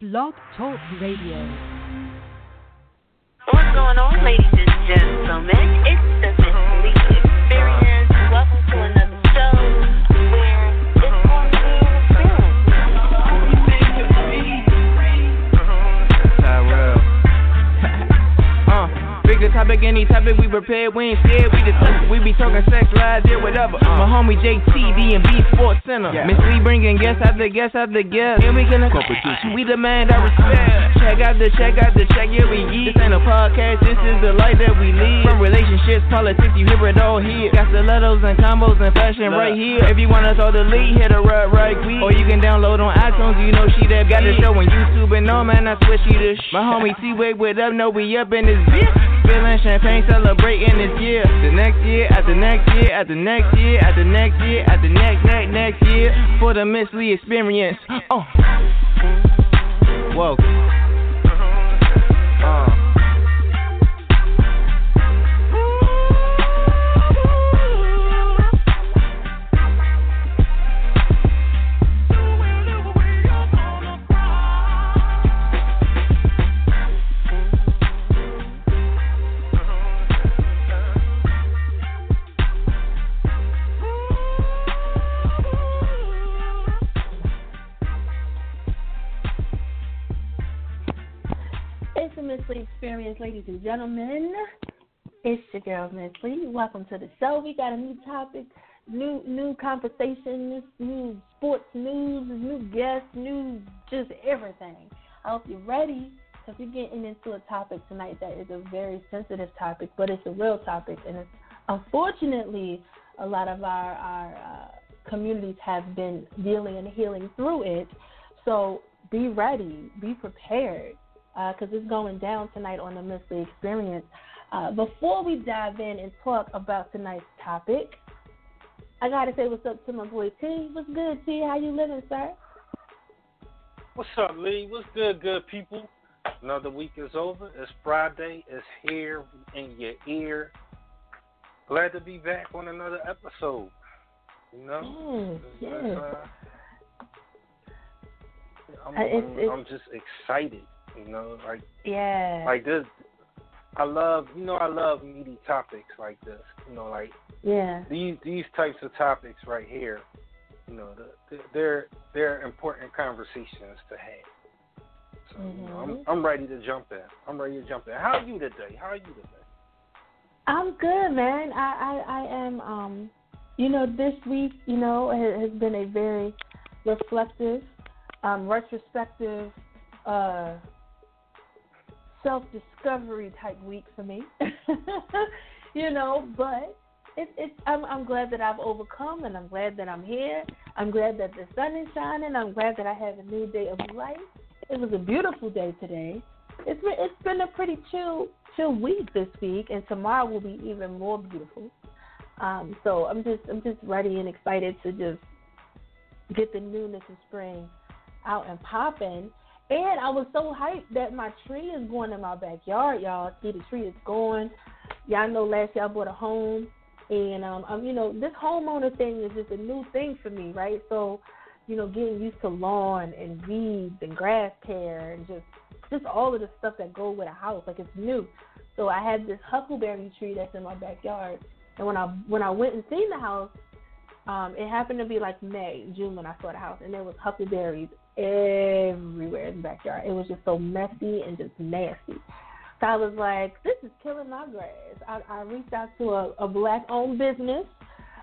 Blog Talk Radio. What's going on, ladies and gentlemen? It's topic, any topic we prepared, we ain't scared, we just we be talking sex, lies, yeah, whatever. My homie JT, D&B Sports Center. Miss Lee bringing guest after guest after guests. And we gonna competition. We demand our respect. Check out the check out the check, yeah, we eat. This ain't a podcast, this is the life that we lead. From relationships, politics, you hear it all here. Got stilettos and combos and fashion right here. If you want us throw the lead, hit a right, right quick. Or you can download on iTunes, you know she that got the show on YouTube and no man, I swear she the sh- My homie T-Wade with up, know we up in this bitch. Feeling champagne, celebrating this year. The next year, at the next year, at the next year, at the next year, at the next, next, next year. For the Miss Lee experience. Oh. Uh. Whoa. Girl Miss Lee. Welcome to the show. We got a new topic, new new conversations, new sports news, new guests, new just everything. I hope you're ready because we're getting into a topic tonight that is a very sensitive topic, but it's a real topic, and it's unfortunately a lot of our our uh, communities have been dealing and healing through it. So be ready, be prepared because it's going down tonight on the Miss Lee Experience. Uh, before we dive in and talk about tonight's topic, I gotta say what's up to my boy T. What's good, T? How you living, sir? What's up, Lee? What's good, good people? Another week is over. It's Friday. It's here in your ear. Glad to be back on another episode. You know, Mm, yes. uh, I'm, Uh, it's- I'm, it's- I'm just excited. You know, like Yeah. like this. I love, you know, I love meaty topics like this. You know, like yeah. these these types of topics right here. You know, the, they're they're important conversations to have. So you know, I'm Mhm. I'm ready to jump in. I'm ready to jump in. How are you today? How are you today? I'm good, man. I, I, I am, um, you know, this week, you know, has, has been a very reflective, um, retrospective, uh, self-discovery type week for me. you know, but it's, it's, I'm, I'm glad that I've overcome, and I'm glad that I'm here. I'm glad that the sun is shining. I'm glad that I have a new day of life. It was a beautiful day today. It's been, it's been a pretty chill chill week this week, and tomorrow will be even more beautiful. Um, so I'm just I'm just ready and excited to just get the newness of spring out and popping. And I was so hyped that my tree is going in my backyard, y'all. See the tree is going. Y'all know last year I bought a home, and um, I'm you know this homeowner thing is just a new thing for me, right? So, you know, getting used to lawn and weeds and grass care and just just all of the stuff that go with a house, like it's new. So I had this huckleberry tree that's in my backyard, and when I when I went and seen the house, um, it happened to be like May, June when I saw the house, and there was huckleberries everywhere in the backyard. It was just so messy and just nasty. So I was like, this is killing my grass. I, I reached out to a, a black-owned business,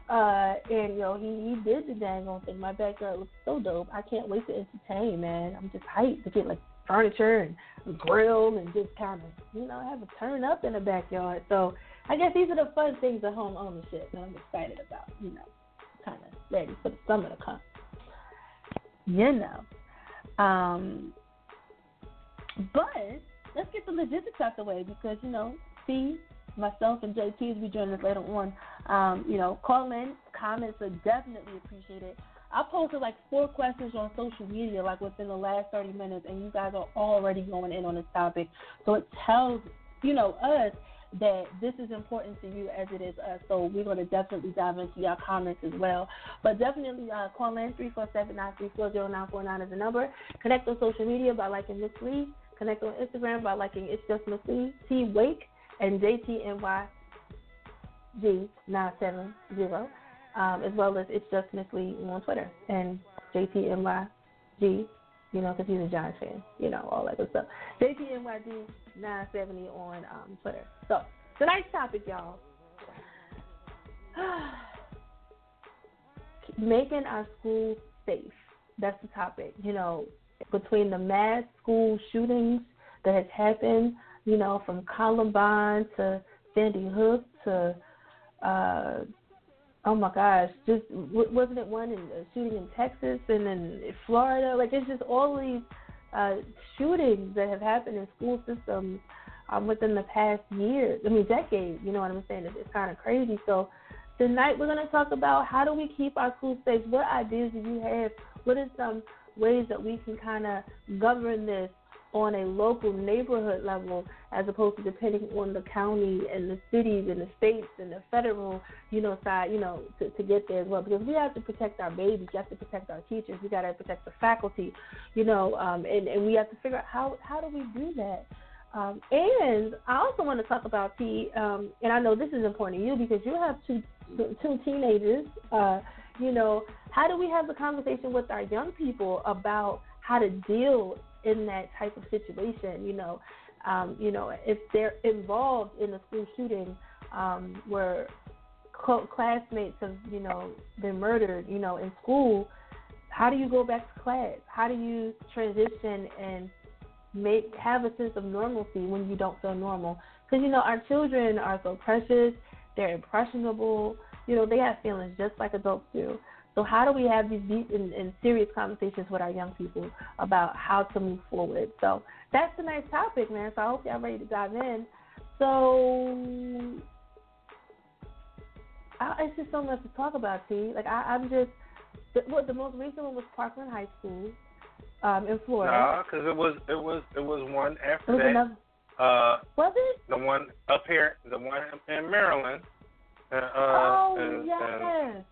uh, and you know he he did the dang on thing. My backyard looks so dope. I can't wait to entertain, man. I'm just hyped to get like furniture and grill and just kind of you know have a turn up in the backyard. So I guess these are the fun things of home ownership that I'm excited about. You know, kind of ready for the summer to come. You know, um, but let's get the logistics out the way because you know, see, myself and JT as we join us later on. Um, you know, call in comments are definitely appreciated. I posted like four questions on social media like within the last 30 minutes, and you guys are already going in on this topic. So it tells, you know, us that this is important to you as it is us. So we're going to definitely dive into your comments as well. But definitely uh, call in 347-934-0949 is the number. Connect on social media by liking Miss Lee. Connect on Instagram by liking It's Just Miss Lee, T Wake, and JTNYG970, um, as well as It's Just Miss Lee on Twitter and JTNYG you know, because he's a Giants fan, you know, all that good stuff. JTNYG970 on um, Twitter. So, tonight's topic, y'all. Making our schools safe. That's the topic. You know, between the mass school shootings that has happened, you know, from Columbine to Sandy Hook to uh, Oh my gosh! Just wasn't it one in uh, shooting in Texas and in Florida? Like it's just all these uh, shootings that have happened in school systems um, within the past year. I mean, decade. You know what I'm saying? It's, it's kind of crazy. So tonight we're going to talk about how do we keep our school safe. What ideas do you have? What are some ways that we can kind of govern this on a local neighborhood level as opposed to depending on the county and the cities and the states and the federal, you know, side, you know, to, to get there as well. Because we have to protect our babies, we have to protect our teachers, we got to protect the faculty, you know, um, and, and we have to figure out how, how do we do that. Um, and I also want to talk about T, um, and I know this is important to you because you have two two teenagers. Uh, you know, how do we have the conversation with our young people about how to deal in that type of situation. You know, um, you know, if they're involved in a school shooting um, where co- classmates have, you know, been murdered, you know, in school, how do you go back to class? How do you transition and make have a sense of normalcy when you don't feel normal? Because you know, our children are so precious. They're impressionable. You know, they have feelings just like adults do. So how do we have these deep and, and, serious conversations with our young people about how to move forward? So that's a nice topic, man. So I hope y'all ready to dive in. So I, it's just so much to talk about, T. Like I, I'm just the, what the most recent one was Parkland High School um, in Florida. Nah, because it was it was it was one after was that. Another, uh, was it the one up here? The one in Maryland. Uh, oh and, yes. And,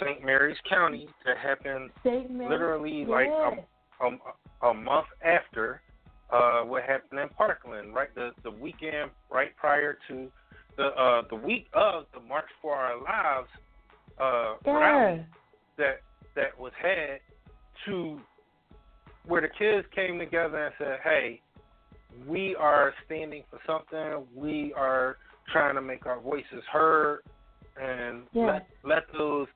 St. Mary's County that happened literally like a, a, a month after uh, what happened in Parkland, right? The the weekend right prior to the uh, the week of the March for Our Lives uh, yeah. rally that that was had to where the kids came together and said, "Hey, we are standing for something. We are trying to make our voices heard, and yeah. let let those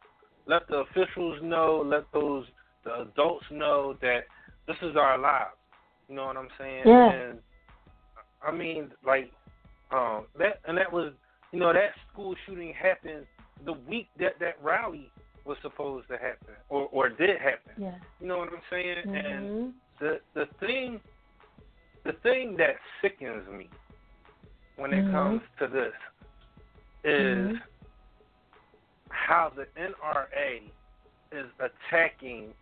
let the officials know, let those the adults know that this is our lives. You know what I'm saying? Yeah. And I mean, like, um, that and that was, you know, that school shooting happened the week that that rally was supposed to happen, or or did happen. Yeah. You know what I'm saying? Mm-hmm. And the the thing, the thing that sickens me when it mm-hmm. comes to this is. Mm-hmm how the NRA is attacking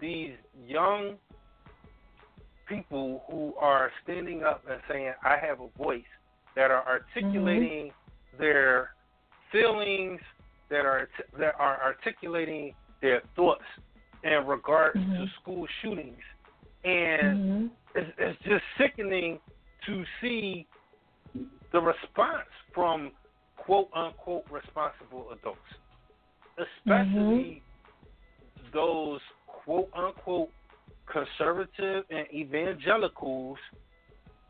these young people who are standing up and saying, I have a voice, that are articulating mm-hmm. their feelings, that are that are articulating their thoughts in regards mm-hmm. to school shootings. And mm-hmm. it's, it's just sickening to see the response from quote unquote responsible adults, especially mm-hmm. those quote unquote conservative and evangelicals,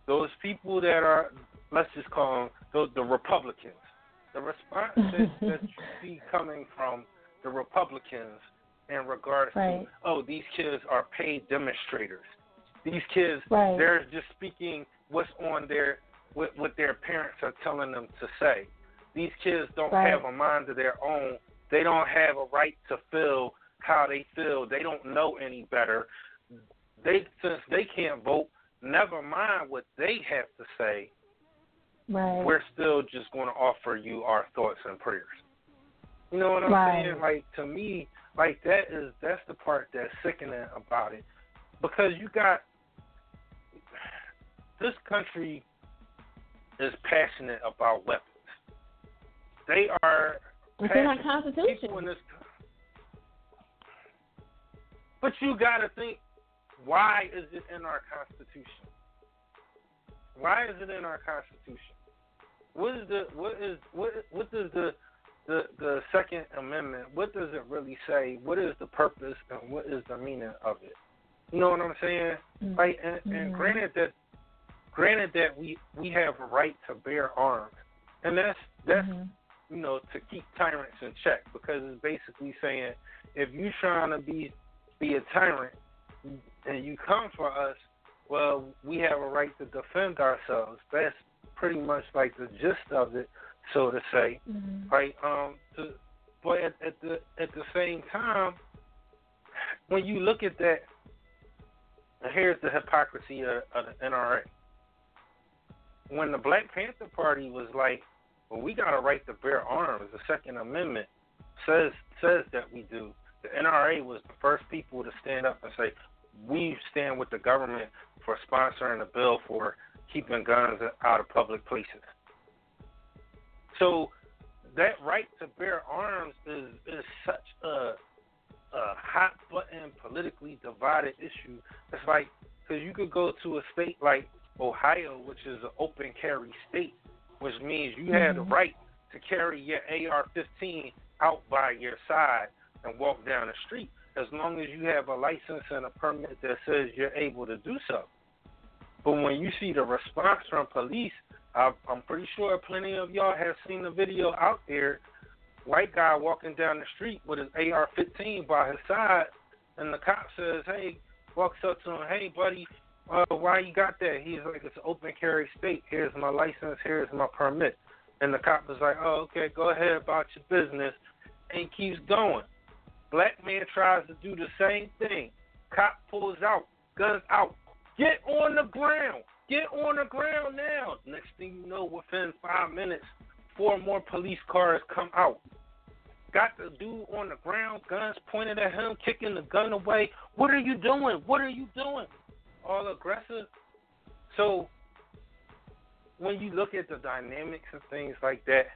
those people that are, let's just call them the, the Republicans. The response that, that you see coming from the Republicans in regards right. to, oh, these kids are paid demonstrators. These kids, right. they're just speaking what's on their, what, what their parents are telling them to say. These kids don't right. have a mind of their own. They don't have a right to feel how they feel. They don't know any better. They since they can't vote, never mind what they have to say. Right. We're still just going to offer you our thoughts and prayers. You know what I'm right. saying? Like to me, like that is that's the part that's sickening about it, because you got this country is passionate about weapons. They are It's in our Constitution. people in this. But you got to think, why is it in our Constitution? Why is it in our Constitution? What is the what is what what does the the the Second Amendment? What does it really say? What is the purpose and what is the meaning of it? You know what I'm saying? Mhm. Like, and, and Mhm. granted that, granted that we we have a right to bear arms, and that's that's Mhm. You know to keep tyrants in check because it's basically saying if you're trying to be be a tyrant and you come for us, well, we have a right to defend ourselves. That's pretty much like the gist of it, so to say Mhm. right? Um, to, but at, at the at the same time, when you look at that, here's the hypocrisy of, of the NRA. When the Black Panther Party was like, "Well, we got a right to bear arms," the Second Amendment says says that we do. The NRA was the first people to stand up and say, "We stand with the government for sponsoring a bill for keeping guns out of public places." So that right to bear arms is is such a a hot button politically divided issue. It's like because you could go to a state like Ohio, which is an open carry state, which means you have the Mhm. right to carry your AR-15 out by your side and walk down the street as long as you have a license and a permit that says you're able to do so. But when you see the response from police, I, I'm pretty sure plenty of y'all have seen the video out there. White guy walking down the street with his AR-15 by his side, and the cop says, "Hey," walks up to him, "Hey, buddy, uh, why you got that?" He's like, "It's open carry state. Here's my license. Here's my permit." And the cop is like, "Oh, okay, go ahead about your business," and keeps going. Black man tries to do the same thing. Cop pulls out, guns out. Get on the ground. Get on the ground now. Next thing you know, within five minutes, four more police cars come out. Got the dude on the ground, guns pointed at him, kicking the gun away. What are you doing? What are you doing? All aggressive. So when you look at the dynamics and things like that,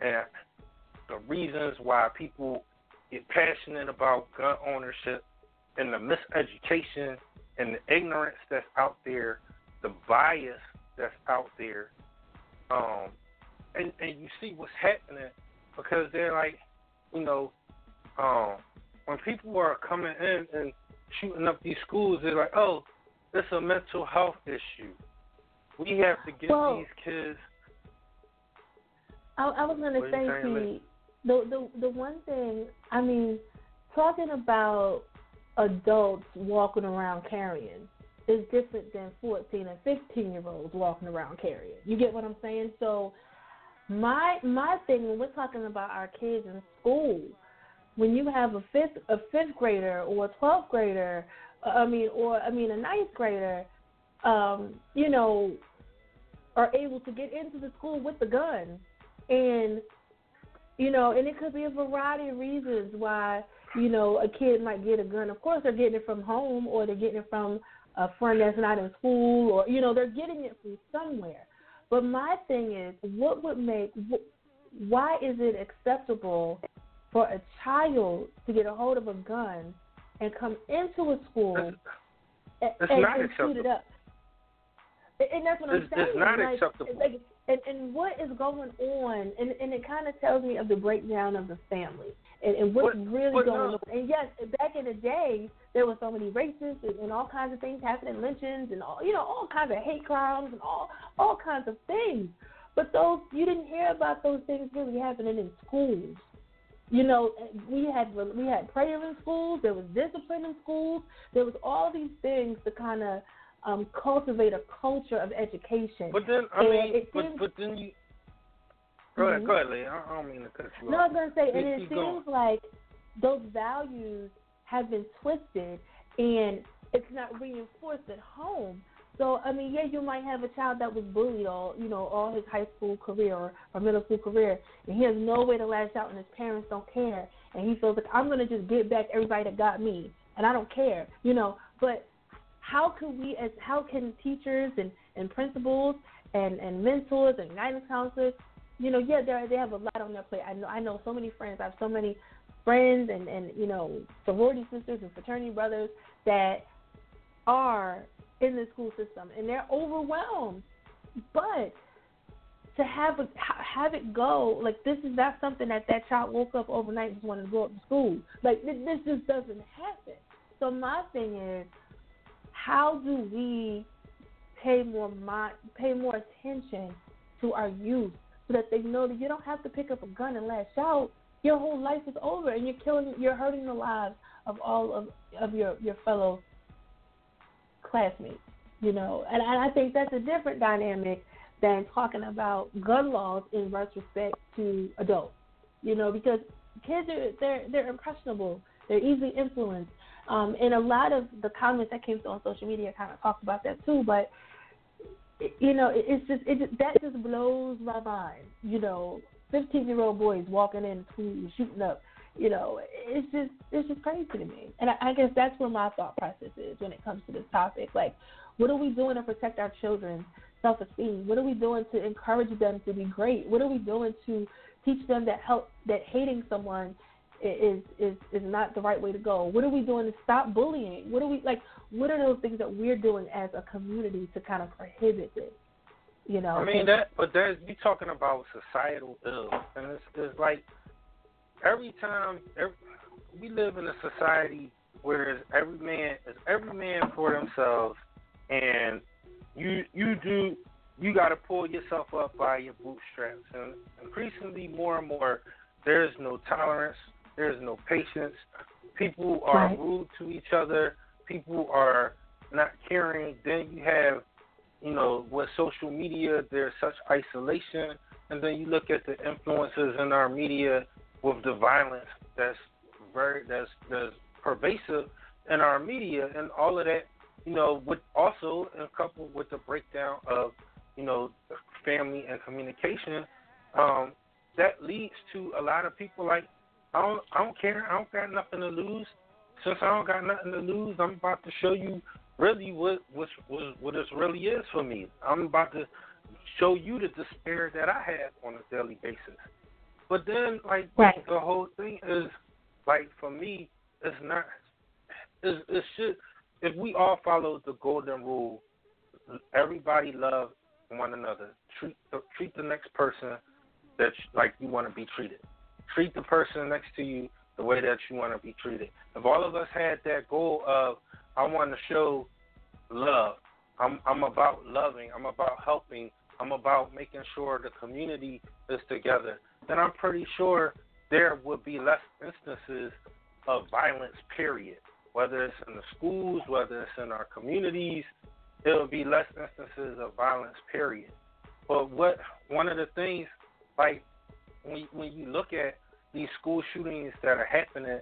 and the reasons why people get passionate about gun ownership and the miseducation and the ignorance that's out there, the bias that's out there, um, and and you see what's happening because they're like, you know, um, when people are coming in and shooting up these schools, they're like, oh, it's a mental health issue. We have to get Well- these kids. I, I was going to say saying, the the the one thing. I mean, talking about adults walking around carrying is different than 14 and 15 year olds walking around carrying. You get what I'm saying? So my my thing when we're talking about our kids in school, when you have a fifth a fifth grader or a twelfth grader, I mean, or I mean a ninth grader, um, you know, are able to get into the school with the gun, and you know, and it could be a variety of reasons why you know a kid might get a gun. Of course, they're getting it from home, or they're getting it from a friend that's not in school, or you know, they're getting it from somewhere. But my thing is, what would make why is it acceptable for a child to get a hold of a gun and come into a school and, it's and, and shoot it up? And- that's what I'm saying. it's not like, acceptable. Like, and, and what is going on? And, and it kind of tells me of the breakdown of the family and, and what's But- really but going no. on. And yes, back in the day, there were so many racists and, and all kinds of things happening, lynchings and all, you know, all kinds of hate crimes and all, all kinds of things. But those you didn't hear about those things really happening in schools. You know, we had we had prayer in schools. There was discipline in schools. There was all these things to kind of um, cultivate a culture of education. But then I And mean, but seems- but then you. Go ahead, Mhm. go ahead, Lee. I, don't mean to cut you No, I was gonna say, and it seems going. like those values have been twisted, and it's not reinforced at home. So I mean, yeah, you might have a child that was bullied all you know all his high school career or, or middle school career, and he has no way to lash out, and his parents don't care, and he feels like I'm gonna just get back everybody that got me, and I don't care, you know. But how can we, as how can teachers and and principals and and mentors and guidance counselors, you know, yeah, they they have a lot on their plate. I know I know so many friends. I have so many friends and and you know sorority sisters and fraternity brothers that are in the school system and they're overwhelmed. But to have a, have it go like this is not something that that child woke up overnight and just wanted to go up to school. Like this, this just doesn't happen. So my thing is, how do we pay more mind, pay more attention to our youth so that they know that you don't have to pick up a gun and lash out. Your whole life is over, and you're killing, you're hurting the lives of all of of your your fellow classmates. You know, and, and I think that's a different dynamic than talking about gun laws in respect to adults. You know, because kids are they're they're impressionable, they're easily influenced. Um, and a lot of the comments that came through on social media kind of talked about that too. But you know, it's just it just, that just blows my mind. You know, fifteen year old boys walking in shooting up. You know, it's just it's just crazy to me. And I, I guess that's where my thought process is when it comes to this topic. Like, what are we doing to protect our children's self esteem? What are we doing to encourage them to be great? What are we doing to teach them that help that hating someone is is is not the right way to go? What are we doing to stop bullying? What are we like? What are those things that we're doing as a community to kind of prohibit this? You know, I mean that, but there's you talking about societal ill, and it's, it's like every time every, we live in a society where every man is every man for themselves, and you you do you got to pull yourself up by your bootstraps, and increasingly more and more, there is no tolerance there's no patience. People are right. rude to each other. People are not caring. Then you have, you know, with social media, there's such isolation. And then you look at the influences in our media with the violence that's very that's that's pervasive in our media and all of that, you know, with also and coupled with the breakdown of, you know, family and communication, um, that leads to a lot of people like I don't I don't care. I don't got nothing to lose. Since I don't got nothing to lose, I'm about to show you really what what what, what this really is for me. I'm about to show you the despair that I have on a daily basis. But then like right. the whole thing is like for me it's not it's, it should if we all follow the golden rule, everybody love one another. Treat treat the next person that like you want to be treated treat the person next to you the way that you want to be treated. If all of us had that goal of I want to show love, I'm I'm about loving, I'm about helping, I'm about making sure the community is together, then I'm pretty sure there would be less instances of violence, period. Whether it's in the schools, whether it's in our communities, there will be less instances of violence, period. But what one of the things, like when when you look at these school shootings that are happening,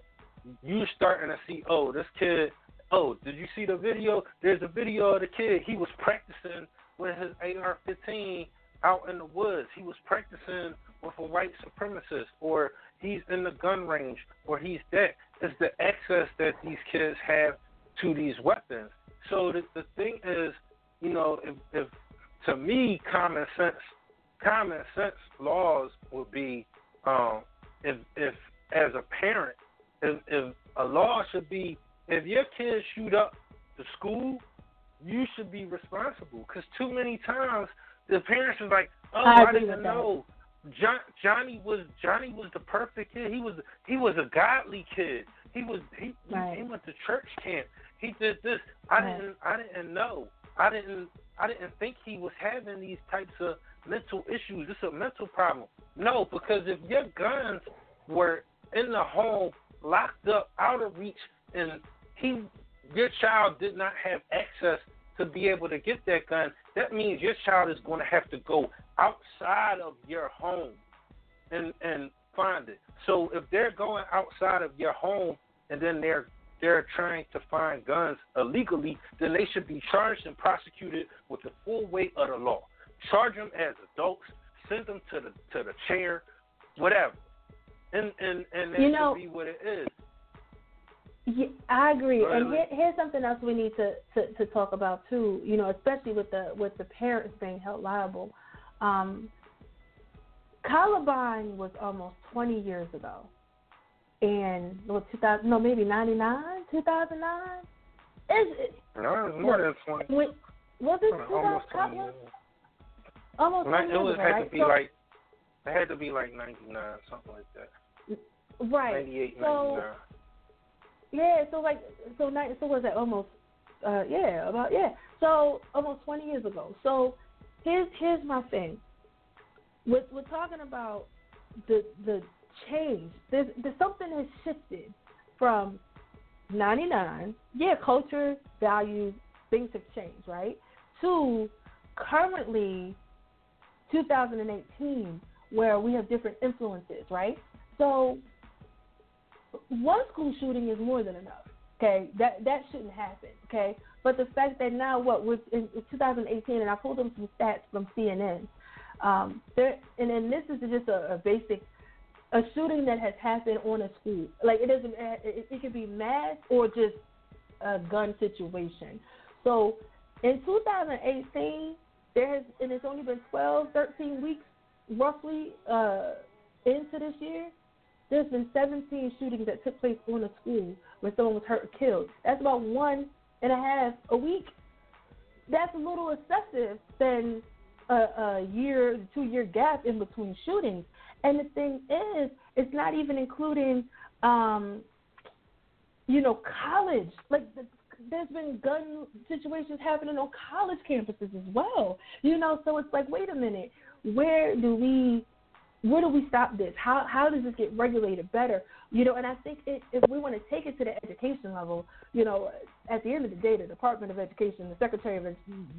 you're starting to see, oh, this kid, oh, did you see the video? There's a video of the kid. He was practicing with his AR-15 out in the woods. He was practicing with a white supremacist, or he's in the gun range, or he's dead. It's the access that these kids have to these weapons. So the, the thing is, you know, if, if to me, common sense, common sense laws would be um, if if as a parent, if if a law should be if your kids shoot up the school, you should be responsible. Because too many times the parents are like, "Oh, I, I didn't know." John, Johnny was Johnny was the perfect kid. He was he was a godly kid. He was he right. he went to church camp. He did this. I right. didn't I didn't know. I didn't I didn't think he was having these types of mental issues. It's a mental problem. No, because if your guns were in the home, locked up, out of reach, and he, your child did not have access to be able to get that gun, that means your child is going to have to go outside of your home and and find it. So if they're going outside of your home and then they're they're trying to find guns illegally, then they should be charged and prosecuted with the full weight of the law. Charge them as adults, send them to the to the chair, whatever, and and and that you know, should be what it is. Yeah, I agree. And here, here's something else we need to, to, to talk about too. You know, especially with the with the parents being held liable. Um, Columbine was almost 20 years ago, and well, 2000 no maybe 99, 2009. Is it No, it was more than twenty. when, was it Almost 2000? twenty years. Almost Like, 20 it was ago, had right? to be So- like it had to be like ninety nine, something like that. right. 98, So 99. Yeah, so like so ni- so was that almost uh yeah, about yeah. So almost twenty years ago. So here's here's my thing. We're we're talking about the the change. There's there's something has shifted from ninety nine, yeah, culture, values, things have changed, right? To currently two thousand and eighteen where we have different influences, right? So one school shooting is more than enough. Okay, that that shouldn't happen. Okay, but the fact that now what was in, in 2018, and I pulled up some stats from CNN. Um, there, and then this is just a, a basic, a shooting that has happened on a school. Like it doesn't, it, it could be mass or just a gun situation. So in 2018, there has, and it's only been 12, 13 weeks roughly uh, into this year. There's been 17 shootings that took place on a school where someone was hurt or killed. That's about one and a half a week. That's a little excessive than a, a year, two year gap in between shootings. And the thing is, it's not even including, um, you know, college. Like, the, there's been gun situations happening on college campuses as well. You know, so it's like, wait a minute, where do we where do we stop this? How how does this get regulated better? You know, and I think it, if we want to take it to the education level, you know, at the end of the day, the Department of Education, the Secretary of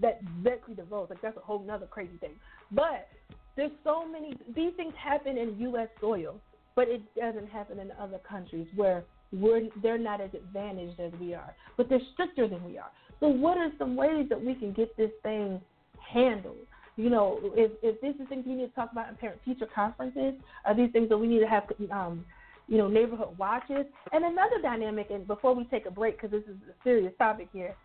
that Betsy DeVos, like that's a whole nother crazy thing. But there's so many these things happen in U.S. soil, but it doesn't happen in other countries where we're they're not as advantaged as we are, but they're stricter than we are. So what are some ways that we can get this thing handled? You know, if if this is things we need to talk about in parent teacher conferences, are these things that we need to have, um, you know, neighborhood watches? And another dynamic, and before we take a break, because this is a serious topic here,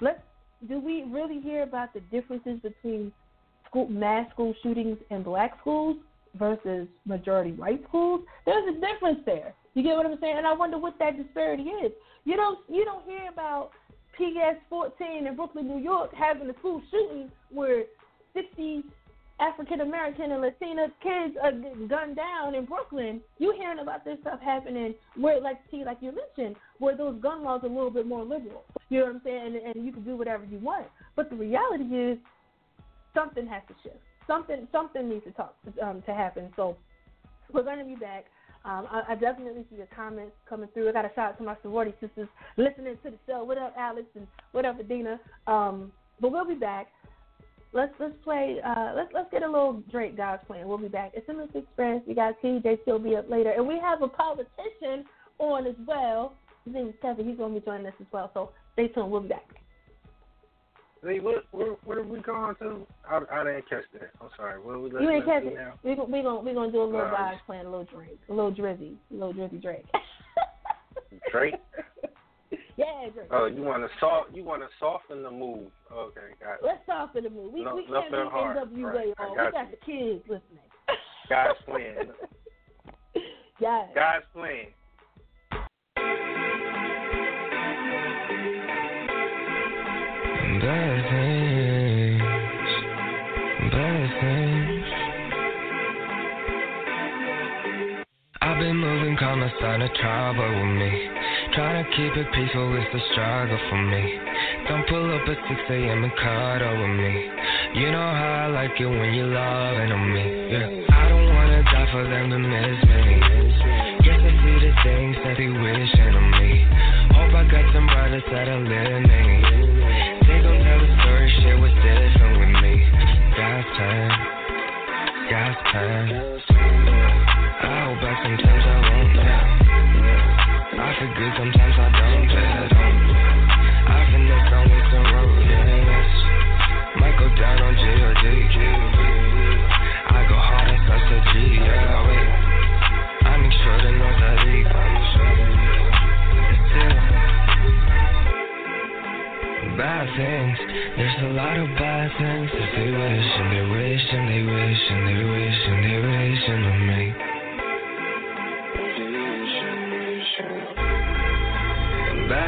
let's do we really hear about the differences between school mass school shootings in black schools versus majority white schools? There's a difference there. You get what I'm saying? And I wonder what that disparity is. You don't you don't hear about PS 14 in Brooklyn, New York, having a school shooting where 50 African American and Latina kids are gunned down in Brooklyn. You hearing about this stuff happening where, like T, like you mentioned, where those gun laws are a little bit more liberal. You know what I'm saying? And, and you can do whatever you want. But the reality is, something has to shift. Something something needs to talk um, to happen. So we're going to be back. Um, I, I definitely see your comments coming through. I got a shout out to my sorority sisters listening to the show. What up, Alex, and what up, Adina? Um, but we'll be back. Let's let's play. Uh, let's let's get a little Drake God's Plan. We'll be back. It's in this experience. We got TJ. Still be up later, and we have a politician on as well. His name is Kevin. He's going to be joining us as well. So stay tuned. We'll be back. Hey, what, where, where are we going to? I, I didn't catch that. I'm sorry. What are we You ain't catch it. now? We we gonna we gonna do a little right. God's Plan a little Drake, a little Drizzy, a little Drizzy Drake. Drake? yeah, Drake. Oh, you want to soft? You want to soften the mood? Okay, got it. Let's soften the move. We, No- we can't nothing do. NWA Right, I on. We got got the kids listening. God's Plan. yes. God's Plan. Bad things, bad things. I've been moving calm, it's not a trouble with me. Trying to keep it peaceful, it's a struggle for me. Don't pull up at 6 a.m. and cuddle with me. You know how I like it when you're loving on me. Yeah, I don't wanna die for them to miss me. Guess I see the things that they wishing on me. Hope I got some brothers that'll live me. They gon' tell the story, shit was different with me. Gas time, gas time. I hold back sometimes forget sometimes I don't, I've been up on with some road, yes. Down on G-O-D, I go hard and such a G, yeah, wait. I make sure to know that I make sure bad things. There's a lot of bad things that they wish and they wish and they wish and they wish.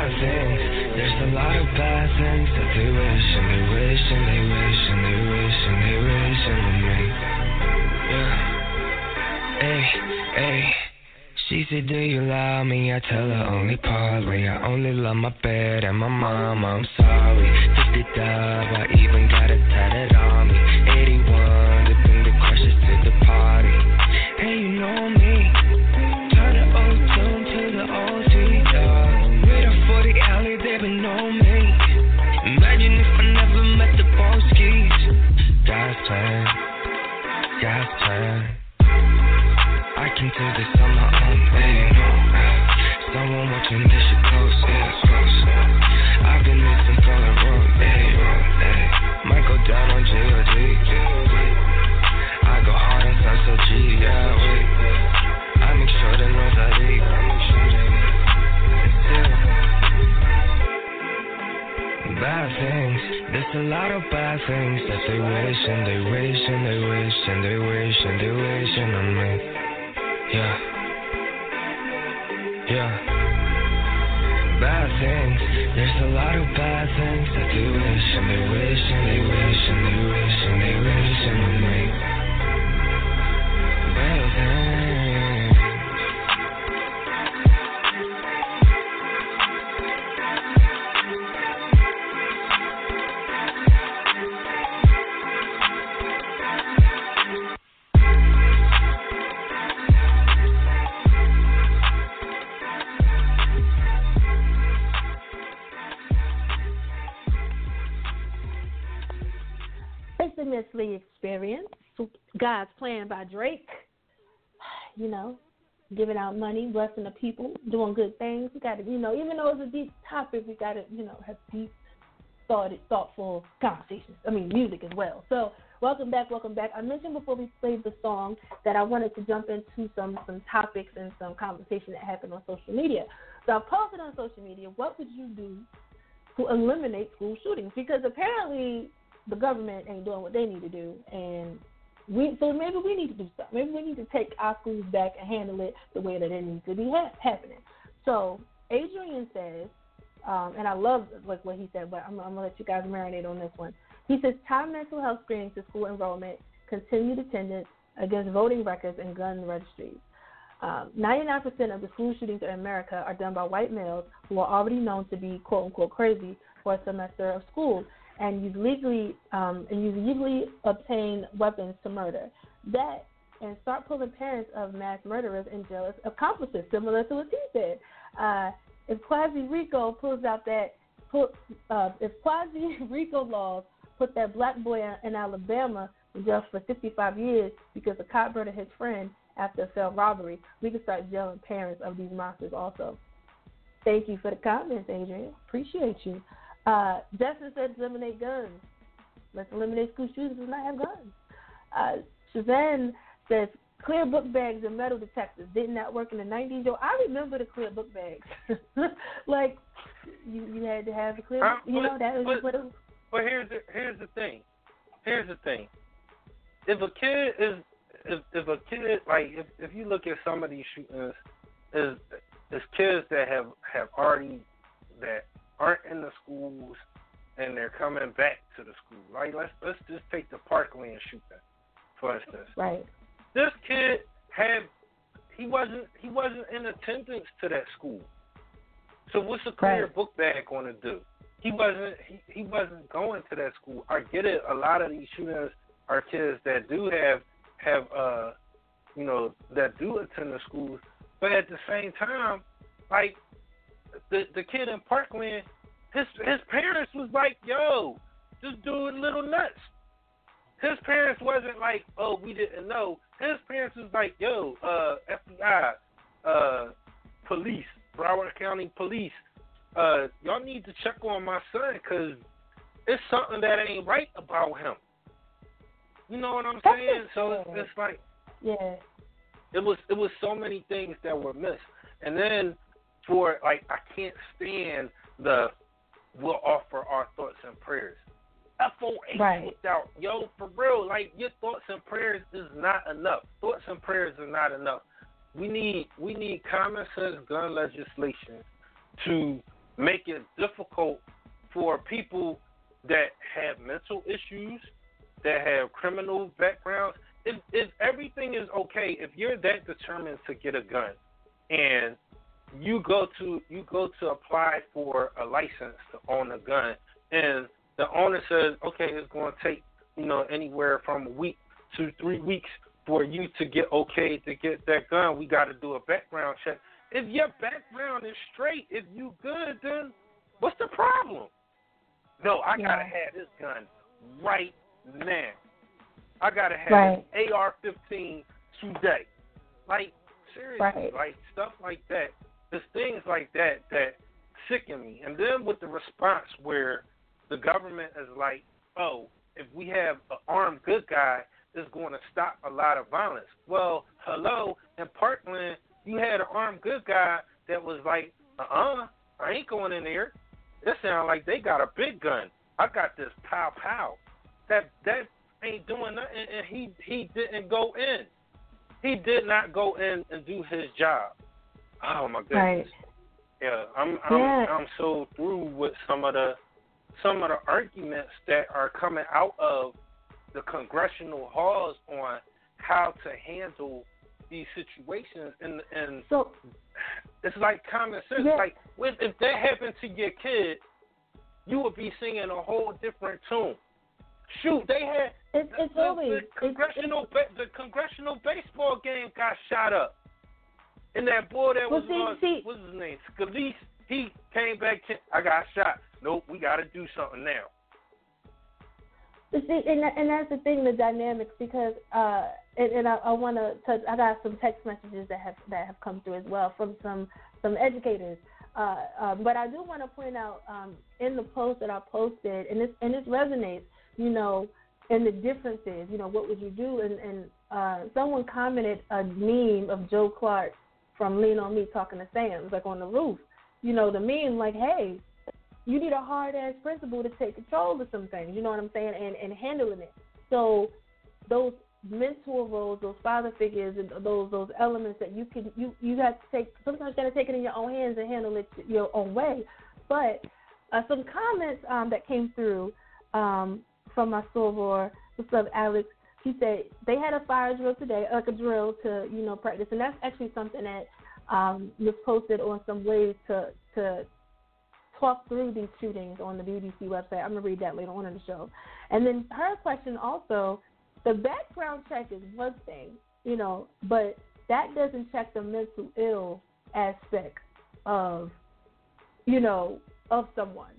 Things. There's a lot of bad things that they wish and they wish and they wish and they wish and they wish on me. Yeah. Hey, hey. She said, Do you love me? I tell her only partly. I only love my bed and my mama. I'm sorry. 50 dub, I even got it tatted on me. 81, the thing that crushes to the party. A lot of bad things that they wish and they wish and they wish and they wish and they wish and on me. Yeah. Yeah. Bad things. There's a lot of bad things that they wish and they wish and they wish God's Plan by Drake. You know, giving out money, blessing the people, doing good things. We got to, you know, even though it's a deep topic, we got to, you know, have deep, thoughted, thoughtful conversations. I mean, music as well. So, welcome back, welcome back. I mentioned before we played the song that I wanted to jump into some some topics and some conversation that happened on social media. So, I posted on social media, what would you do to eliminate school shootings? Because apparently the government ain't doing what they need to do, and we so maybe we need to do something. Maybe we need to take our schools back and handle it the way that it needs to be ha- happening. So Adrian says, um, and I love like what he said, but I'm, I'm gonna let you guys marinate on this one. He says tie mental health screenings to school enrollment, continued attendance against voting records and gun registries. Um, 99% of the school shootings in America are done by white males who are already known to be quote unquote crazy for a semester of school and you've legally um, and you've legally obtained weapons to murder. That and start pulling parents of mass murderers and jealous accomplices, similar to what he said. Uh, if Quasi Rico pulls out that uh, if Quasi Rico laws put that black boy in Alabama in jail for 55 years because a cop murdered his friend after a failed robbery, we can start jailing parents of these monsters also. Thank you for the comments, Adrian. Appreciate you. Uh, Justin said eliminate guns. Let's eliminate school shooters and not have guns. Uh, Shazan says clear book bags and metal detectors did not that work in the 90s. Yo, I remember the clear book bags. like you, you had to have the clear. Uh, you know that was but- what it was. But here's the here's the thing. Here's the thing. If a kid is if if a kid like if if you look at some of these shootings, is is kids that have have already that aren't in the schools and they're coming back to the school. Like let's let's just take the Parkland shooting for instance. Right. This kid had he wasn't he wasn't in attendance to that school. So what's a clear Right. book bag going to do? He wasn't he, he wasn't going to that school. I get it. A lot of these shooters are kids that do have have uh you know that do attend the schools, but at the same time, like the the kid in Parkland, his his parents was like, "Yo, this dude little nuts." His parents wasn't like, "Oh, we didn't know." His parents was like, "Yo, uh, FBI, uh, police, Broward County Police, uh, y'all need to check on my son because it's something that ain't right about him." You know what I'm That's saying? So it's, it's like Yeah. it was it was so many things that were missed. And then for like I can't stand the we'll offer our thoughts and prayers. F O H Right. without yo for real. Like your thoughts and prayers is not enough. Thoughts and prayers are not enough. We need we need common sense gun legislation to make it difficult for people that have mental issues, that have criminal backgrounds. If if everything is okay, if you're that determined to get a gun, and you go to you go to apply for a license to own a gun, and the owner says, okay, it's going to take you know anywhere from a week to three weeks for you to get okay to get that gun. We got to do a background check. If your background is straight, if you good, then what's the problem? No, I gotta have this gun right now. I gotta have Right. an AR-15 today. Like seriously, Right. like stuff like that. There's things like that that sicken me. And then with the response where the government is like, "Oh, if we have an armed good guy, it's going to stop a lot of violence." Well, hello, in Parkland, you had an armed good guy that was like, "Uh-uh, I ain't going in there." It sounds like they got a big gun. I got this pow pow. That that ain't doing nothing, and he he didn't go in. He did not go in and do his job. Oh my goodness. Right. Yeah, I'm I'm Yeah. I'm so through with some of the some of the arguments that are coming out of the congressional halls on how to handle these situations and and So it's like common sense. Yeah. Like if, if that happened to your kid, you would be singing a whole different tune. Shoot, they had it's it's the, always the it's, congressional the congressional baseball game got shot up, and that boy that Well, was see- on see- what's his name Scalise, he came back. To, I got shot. Nope, we got to do something now. See, and that, and that's the thing, the dynamics, because uh, and, and I, I want to touch. I got some text messages that have that have come through as well from some some educators. Uh, um, but I do want to point out um, in the post that I posted, and this and this resonates, you know, and the differences. You know, what would you do? And, and uh, someone commented a meme of Joe Clark from Lean on Me talking to Sam, like on the roof. You know, the meme like, hey, you need a hard ass principal to take control of some things. You know what I'm saying? And and handling it. So those mentor roles, those father figures, and those those elements that you can you you have to take. Sometimes you got to take it in your own hands and handle it your own way. But uh, some comments um, that came through um, from my soror. What's up, Alex? He said they had a fire drill today, like a drill to you know practice, and that's actually something that um, was posted on some ways to to talk through these shootings on the BBC website. I'm gonna read that later on in the show. And then her question also, the background check is one thing, you know, but that doesn't check the mental ill aspect of, you know, of someone.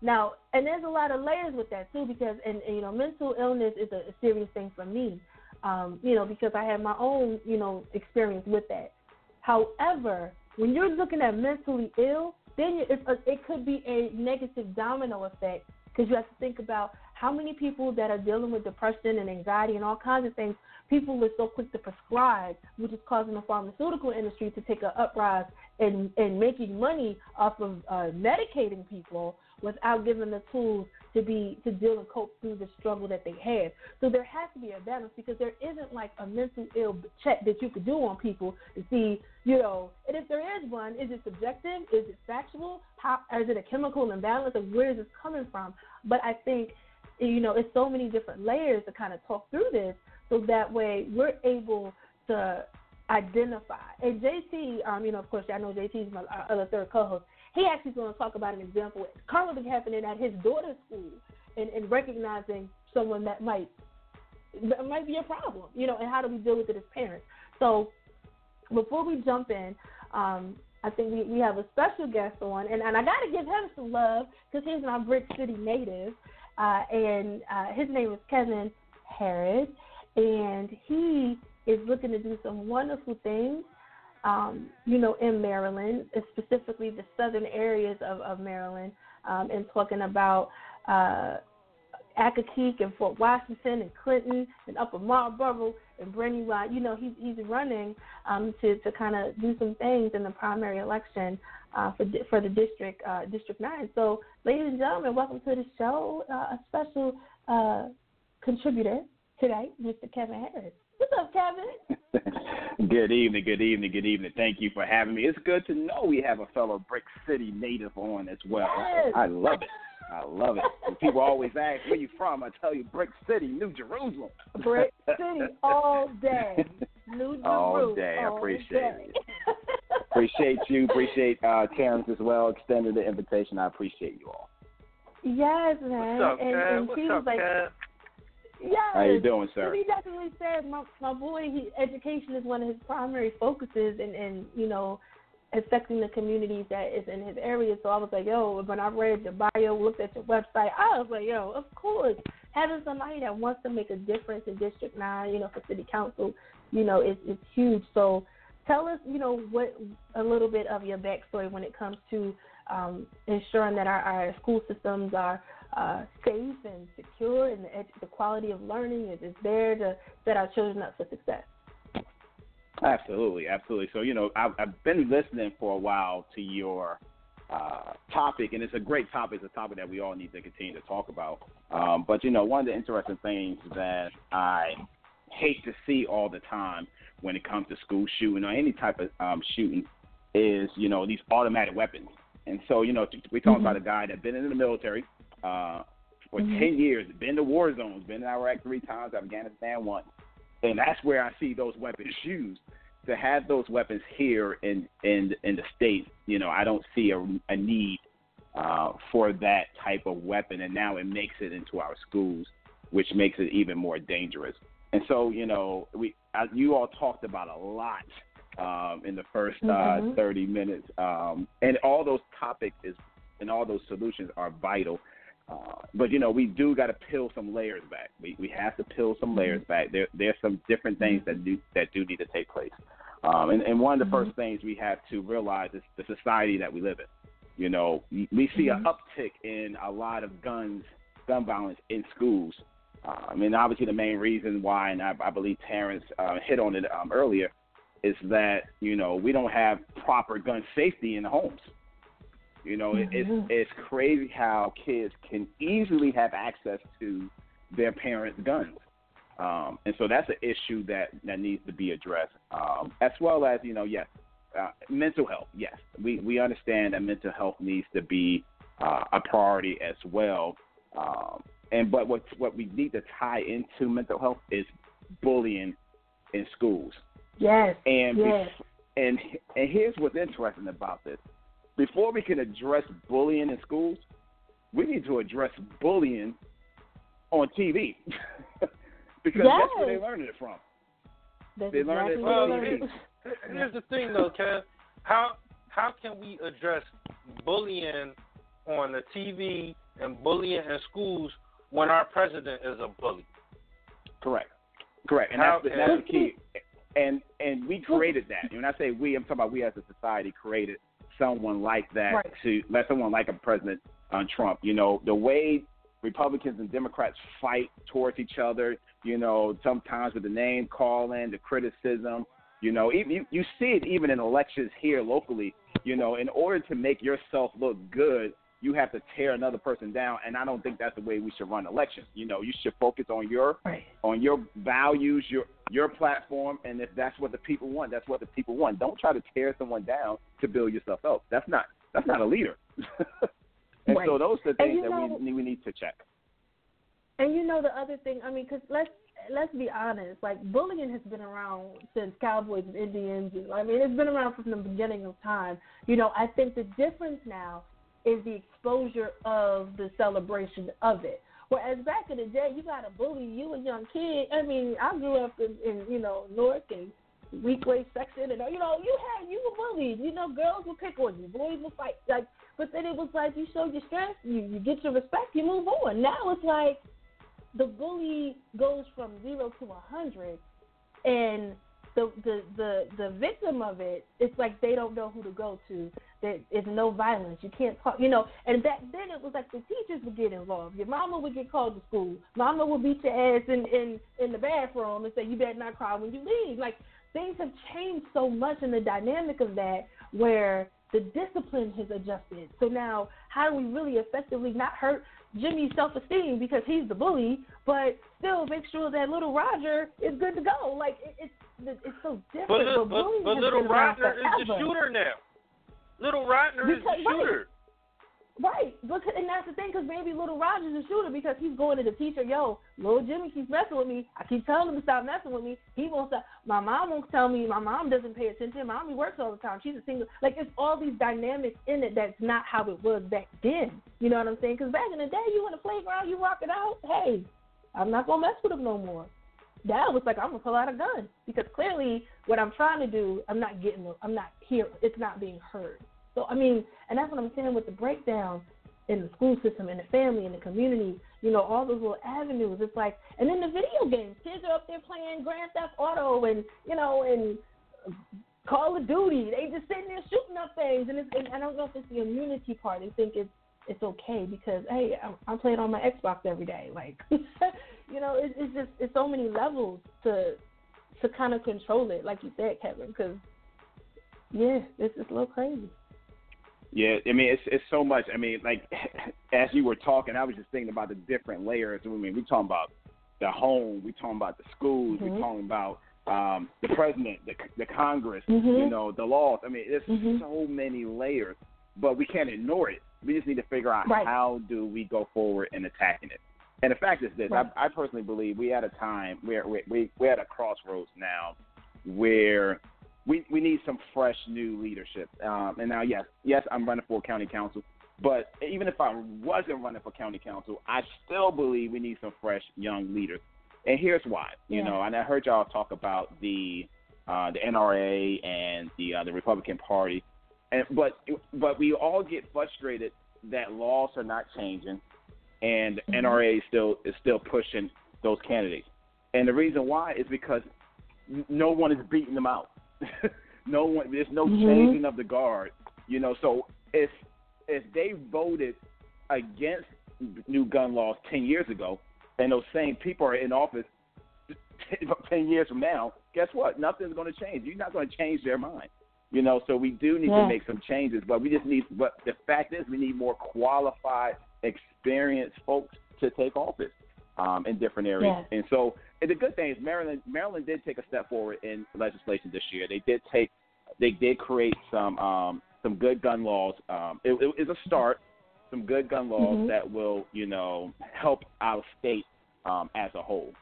Now, and there's a lot of layers with that too, because and, and you know, mental illness is a, serious thing for me, um, you know, because I have my own, you know, experience with that. However, when you're looking at mentally ill, then it could be a negative domino effect because you have to think about how many people that are dealing with depression and anxiety and all kinds of things. People are so quick to prescribe, which is causing the pharmaceutical industry to take an uprise in in making money off of uh, medicating people without giving the tools to be to deal and cope through the struggle that they have. So there has to be a balance because there isn't like a mental ill check that you could do on people to see, you know, and if there is one, is it subjective? Is it factual? How is it a chemical imbalance of where is this coming from? But I think you know, it's so many different layers to kind of talk through this so that way we're able to identify. And JT, um, you know, of course, I know JT is my uh, other third co-host. He actually is going to talk about an example currently happening at his daughter's school and, and recognizing someone that might that might be a problem, you know, and how do we deal with it as parents. So before we jump in, um, I think we, we have a special guest on, and, and I got to give him some love because he's my Brick City native, uh, and uh, his name is Kevin Harris, and he is looking to do some wonderful things, um, you know, in Maryland, specifically the southern areas of, of Maryland, um, and talking about uh, and Fort Washington and Clinton and Upper Marlboro and Brandywine. You know, he's he's running um, to to kind of do some things in the primary election uh, for for the district uh, District Nine. So, ladies and gentlemen, welcome to the show. Uh, a special uh, contributor today, Mr. Kevin Harris. What's up, Kevin? good evening, good evening, good evening. Thank you for having me. It's good to know we have a fellow Brick City native on as well. Yes. I love it. I love it. And people always ask where you from. I tell you, Brick City, New Jerusalem. Brick City all day. New Jerusalem All day. I appreciate day. appreciate you. Appreciate uh, Terrence as well, extending the invitation. I appreciate you all. yes, man. What's up, and, Kev? and What's he up, was like, Kev? Yes. How you doing, sir? He definitely said my my boy. He, education is one of his primary focuses, and and you know, affecting the communities that is in his area. So I was like, yo, when I read your bio, looked at your website, I was like, yo, of course, having somebody that wants to make a difference in District Nine, you know, for City Council, you know, it's it's huge. So tell us, you know, what a little bit of your backstory when it comes to um, ensuring that our, our school systems are uh, safe and secure, and the, edu- the quality of learning is, is there to set our children up for success. Absolutely, absolutely. So you know, I've, I've been listening for a while to your uh, topic, and it's a great topic. It's a topic that we all need to continue to talk about. Um, but you know, one of the interesting things that I hate to see all the time when it comes to school shooting or any type of um, shooting is you know these automatic weapons. And so you know, we talk about a guy that's been in the military uh, for ten years, been to war zones, been in Iraq three times, Afghanistan once and that's where I see those weapons used. To have those weapons here in in in the states, you know, I don't see a, a need uh, for that type of weapon, and now it makes it into our schools, which makes it even more dangerous. And so, you know, we you all talked about a lot um, in the 1st Mhm. uh, 30 minutes, um, and all those topics is and all those solutions are vital. Uh, but you know, we do got to peel some layers back. We we have to peel some layers back. There there's some different things that do that do need to take place. Um, and, and one of the first things we have to realize is the society that we live in. You know, we we see an uptick in a lot of guns, gun violence in schools. Uh, I mean, obviously the main reason why, and I, I believe Terrence uh, hit on it um, earlier, is that you know we don't have proper gun safety in the homes. You know, it, it's it's crazy how kids can easily have access to their parents' guns, um, and so that's an issue that that needs to be addressed, um, as well as you know, yes, uh, mental health. Yes, we we understand that mental health needs to be uh, a priority as well. Um, and but what what we need to tie into mental health is bullying in schools. Yes. And yes. and and here's what's interesting about this. Before we can address bullying in schools, we need to address bullying on TV. because that's where they're learning it from. That's they learn it exactly Well, what it here's, is. here's the thing, though, Kev. How how can we address bullying on the TV and bullying in schools when our president is a bully? Correct. Correct. And How that's the, that's the key. And and we created that. And when I say we, I'm talking about we as a society created someone like that Right. to let someone like a President uh, Trump. You know, the way Republicans and Democrats fight towards each other, you know, sometimes with the name calling, the criticism, you know, even you, you see it even in elections here locally, you know, in order to make yourself look good, you have to tear another person down and I don't think that's the way we should run elections. You know, you should focus on your Right. on your values, your your platform, and if that's what the people want, that's what the people want. Don't try to tear someone down to build yourself up. That's not that's not a leader. and Right. so those are the things that know- we we need to check. And you know the other thing, I mean, because let's let's be honest, like bullying has been around since cowboys and Indians. I mean, it's been around from the beginning of time. You know, I think the difference now is the exposure of the celebration of it. Whereas back in the day, you got to bully you a young kid. I mean, I grew up in, in you know Newark and Weequahic section, and you know you had you were bullied. You know, girls would pick on you, boys would fight. Like, but then it was like you showed your strength, you you get your respect, you move on. Now it's like the bully goes from zero to a hundred, and the the the the victim of it, it's like they don't know who to go to. There is no violence. You can't talk, you know. And back then it was like the teachers would get involved. Your mama would get called to school. Mama would beat your ass in in in the bathroom and say you better not cry when you leave. Like things have changed so much in the dynamic of that, where the discipline has adjusted. So now, how do we really effectively not hurt Jimmy's self esteem because he's the bully, but still make sure that little Roger is good to go? Like it, it's it's so different. But, but, but, but little Rodner is the shooter now. Little Rodner is the right. shooter. Right, because and that's the thing, because maybe Little Roger's is a shooter because he's going to the teacher, yo, little Jimmy keeps messing with me. I keep telling him to stop messing with me. He won't stop. My mom won't tell me. My mom doesn't pay attention. My mommy works all the time. She's a single. Like it's all these dynamics in it that's not how it was back then. You know what I'm saying? Because back in the day, you in the playground, you rock it out. Hey, I'm not gonna mess with him no more. Dad was like, I'm gonna pull out a gun because clearly what I'm trying to do, I'm not getting. I'm not here. It's not being heard. So I mean, and that's what I'm saying with the breakdown in the school system, in the family, in the community, you know, all those little avenues. It's like, and then the video games, kids are up there playing Grand Theft Auto and you know, and Call of Duty. They just sitting there shooting up things, and, it's, and I don't know if it's the immunity part. They think it's it's okay because hey, I'm, I'm playing on my Xbox every day. Like, you know, it, it's just it's so many levels to to kind of control it, like you said, Kevin. Because yeah, it's just a little crazy. Yeah, I mean it's it's so much. I mean, like as you were talking, I was just thinking about the different layers. I mean, we talking about the home, we talking about the schools, Mhm. we talking about um, the president, the the Congress, Mhm. you know, the laws. I mean, there's Mhm. so many layers, but we can't ignore it. We just need to figure out Right. how do we go forward in attacking it. And the fact is this: Right. I, I personally believe we at a time where we we we're at a crossroads now, where we we need some fresh new leadership. Um, and now, yes, yes, I'm running for county council, but even if I wasn't running for county council, I still believe we need some fresh young leaders. And here's why. You Yeah. know, and I heard y'all talk about the uh, the NRA and the uh, the Republican Party, and but but we all get frustrated that laws are not changing, and Mhm. NRA is still is still pushing those candidates. And the reason why is because no one is beating them out. no one, there's no Mhm. changing of the guard. You know, so if if they voted against new gun laws ten years ago, and those same people are in office ten years from now, guess what? Nothing's going to change. You're not going to change their mind. You know, so we do need Yeah. to make some changes, but we just need. But the fact is, we need more qualified, experienced folks to take office um, in different areas. Yeah. And so, and the good thing is, Maryland Maryland did take a step forward in legislation this year. They did take, they did create some um, some good gun laws. Um, it, it is a start. Some good gun laws Mhm. that will, you know, help our state um, as a whole.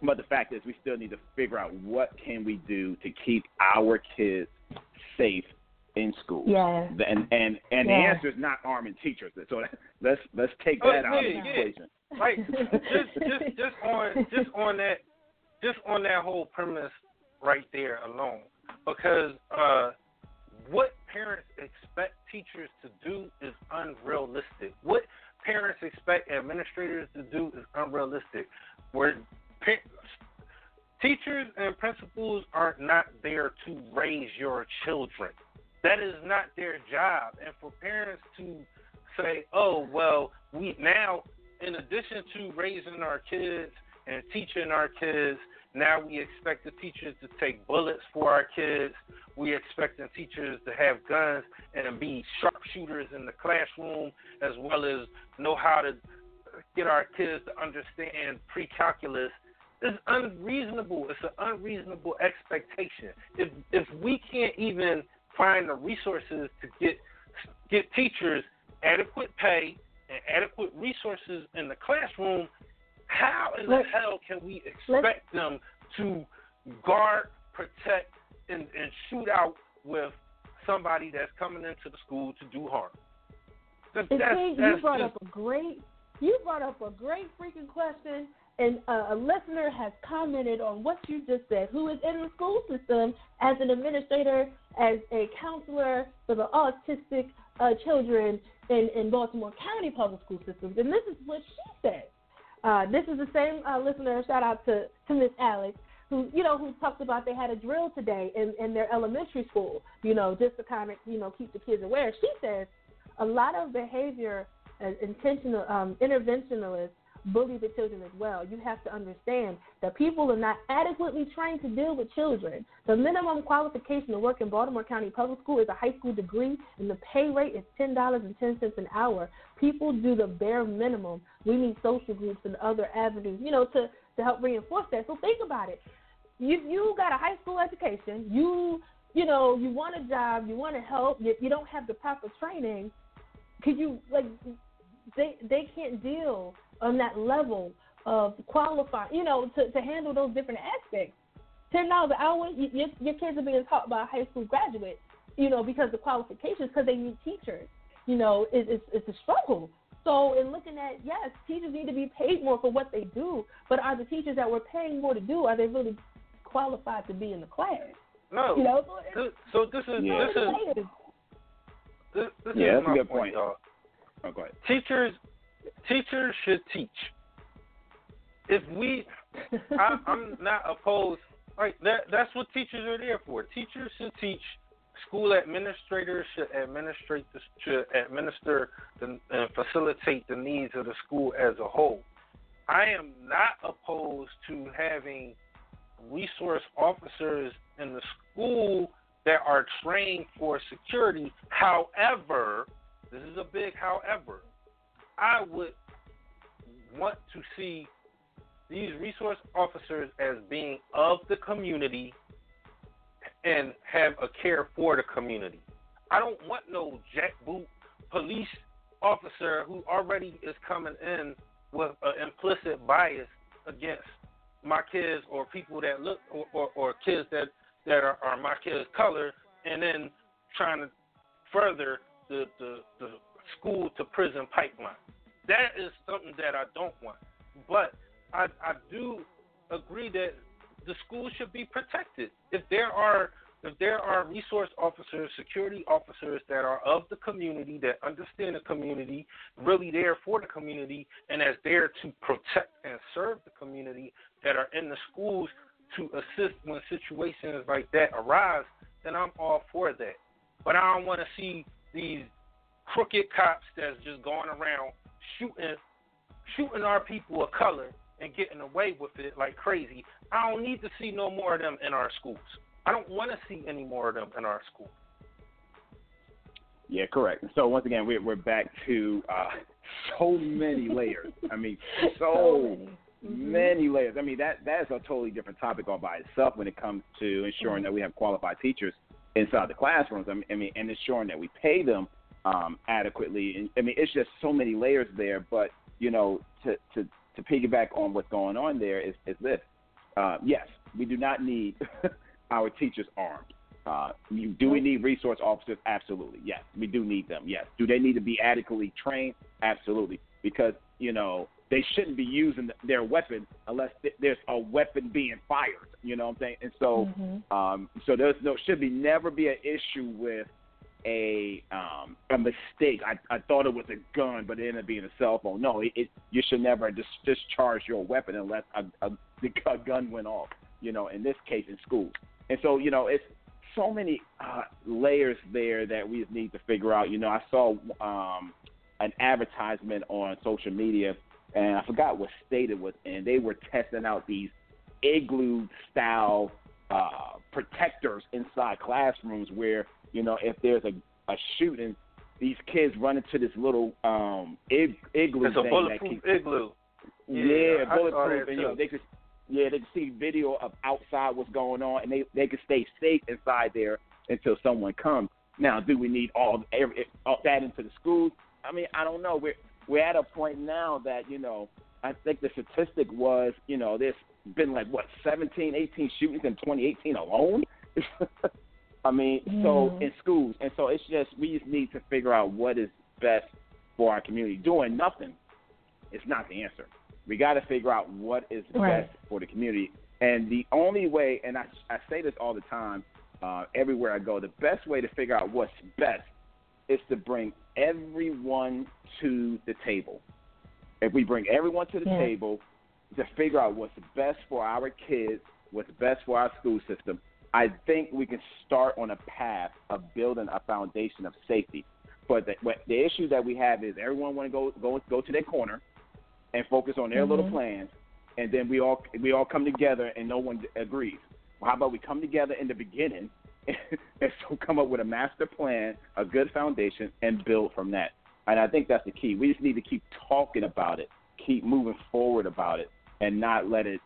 But the fact is, we still need to figure out what can we do to keep our kids safe in school. Yeah. And and and the answer is not arming teachers. So let's let's take Oh, that out of the yeah, yeah. equation. Like just just just on just on that just on that whole premise right there alone. Because uh what parents expect teachers to do is unrealistic. What parents expect administrators to do is unrealistic. Where pa- teachers and principals are not there to raise your children. That is not their job. And for parents to say, "Oh, well, we now in addition to raising our kids and teaching our kids, now we expect the teachers to take bullets for our kids. We expect the teachers to have guns and be sharpshooters in the classroom, as well as know how to get our kids to understand pre-calculus. It's unreasonable. It's an unreasonable expectation. If if we can't even find the resources to get get teachers adequate pay and adequate resources in the classroom, how in the hell can we expect them to guard, protect, and, and shoot out with somebody that's coming into the school to do harm? That- And that's- you brought just- up a great you brought up a great freaking question and uh, a listener has commented on what you just said. Who is in the school system as an administrator as a counselor for the autistic uh, children in, in baltimore county public school systems? And this is what she said. Uh, this is the same uh, listener shout out to, to miss alex who you know who talked about they had a drill today in, in their elementary school you know just to kind of you know keep the kids aware. She says a lot of behavior as intentional um, interventionalists bully the children as well. You have to understand that people are not adequately trained to deal with children. The minimum qualification to work in Baltimore County Public School is a high school degree, and the pay rate is ten dollars and ten cents an hour. People do the bare minimum. We need social groups and other avenues, you know, to to help reinforce that. So think about it. You you got a high school education. You you know you want a job. You want to help. You, you don't have the proper training. Could you like they they can't deal on that level of qualifying, you know, to, to handle those different aspects. Ten dollars an hour, you, your your kids are being taught by a high school graduate, you know, because the qualifications, because they need teachers. You know, it, it's it's a struggle. So, in looking at yes, teachers need to be paid more for what they do, but are the teachers that we're paying more to do are they really qualified to be in the class? No. You know, so, so this is Yeah. this is this, this Yeah, is that's a good point, point. y'all. Oh, go ahead. Teachers teachers should teach. If we, I, I'm not opposed. Like that, that's what teachers are there for. Teachers should teach. School administrators should administrate the, should administer the, and facilitate the needs of the school as a whole. I am not opposed to having resource officers in the school that are trained for security. However, this is a big however. I would want to see these resource officers as being of the community and have a care for the community. I don't want no jackboot police officer who already is coming in with an implicit bias against my kids or people that look or, or, or kids that that are, are my kids' color, and then trying to further the, the the school to prison pipeline. That is something that I don't want. But I I do agree that the school should be protected. If there are if there are resource officers, security officers that are of the community, that understand the community, really there for the community, and as there to protect and serve the community, that are in the schools to assist when situations like that arise, then I'm all for that. But I don't want to see these crooked cops that's just going around shooting shooting our people of color and getting away with it like crazy. I don't need to see no more of them in our schools. I don't want to see any more of them in our school. Yeah, correct. So once again, we're we're back to uh, so many layers. I mean, so many layers. I mean, that that's a totally different topic all by itself when it comes to ensuring that we have qualified teachers inside the classrooms. I mean, I mean and ensuring that we pay them um, adequately. And I mean, it's just so many layers there. But you know, to to to piggyback on what's going on there is is this. Uh, yes, we do not need our teachers armed. Uh, you, do we need resource officers? Absolutely. Yes, we do need them. Yes. Do they need to be adequately trained? Absolutely. Because you know they shouldn't be using their weapon unless th- there's a weapon being fired. You know what I'm saying? And so, um, so there's no should be never be an issue with a um, a mistake. I, I thought it was a gun, but it ended up being a cell phone. No, it, it you should never dis- discharge your weapon unless a, a, a gun went off. You know, in this case, in schools. And so, you know, it's so many uh, layers there that we need to figure out. You know, I saw um, an advertisement on social media, and I forgot what state it was in. They were testing out these igloo style uh, protectors inside classrooms where you know if there's a, a shooting, these kids run into this little um, ig- igloo It's a thing that bulletproof can, igloo. yeah, Yeah, bulletproof, and you know they could yeah they could see video of outside what's going on, and they they could stay safe inside there until someone comes. Now, do we need all every, all that into the schools? I mean, I don't know. We're we're at a point now that you know I think the statistic was you know there's been like what 17, 18 shootings in 2018 alone. I mean, so Mhm. in schools, and so it's just we just need to figure out what is best for our community. Doing nothing is not the answer. We got to figure out what is Right. best for the community, and the only way, and I I say this all the time, uh, everywhere I go, the best way to figure out what's best is to bring everyone to the table. If we bring everyone to the Yeah. table to figure out what's best for our kids, what's best for our school system, I think we can start on a path of building a foundation of safety. But the, what, the issue that we have is everyone want to go go go to their corner, and focus on their little Mhm. plans, and then we all we all come together and no one agrees. Well, how about we come together in the beginning and so come up with a master plan, a good foundation, and build from that. And I think that's the key. We just need to keep talking about it, keep moving forward about it, and not let it,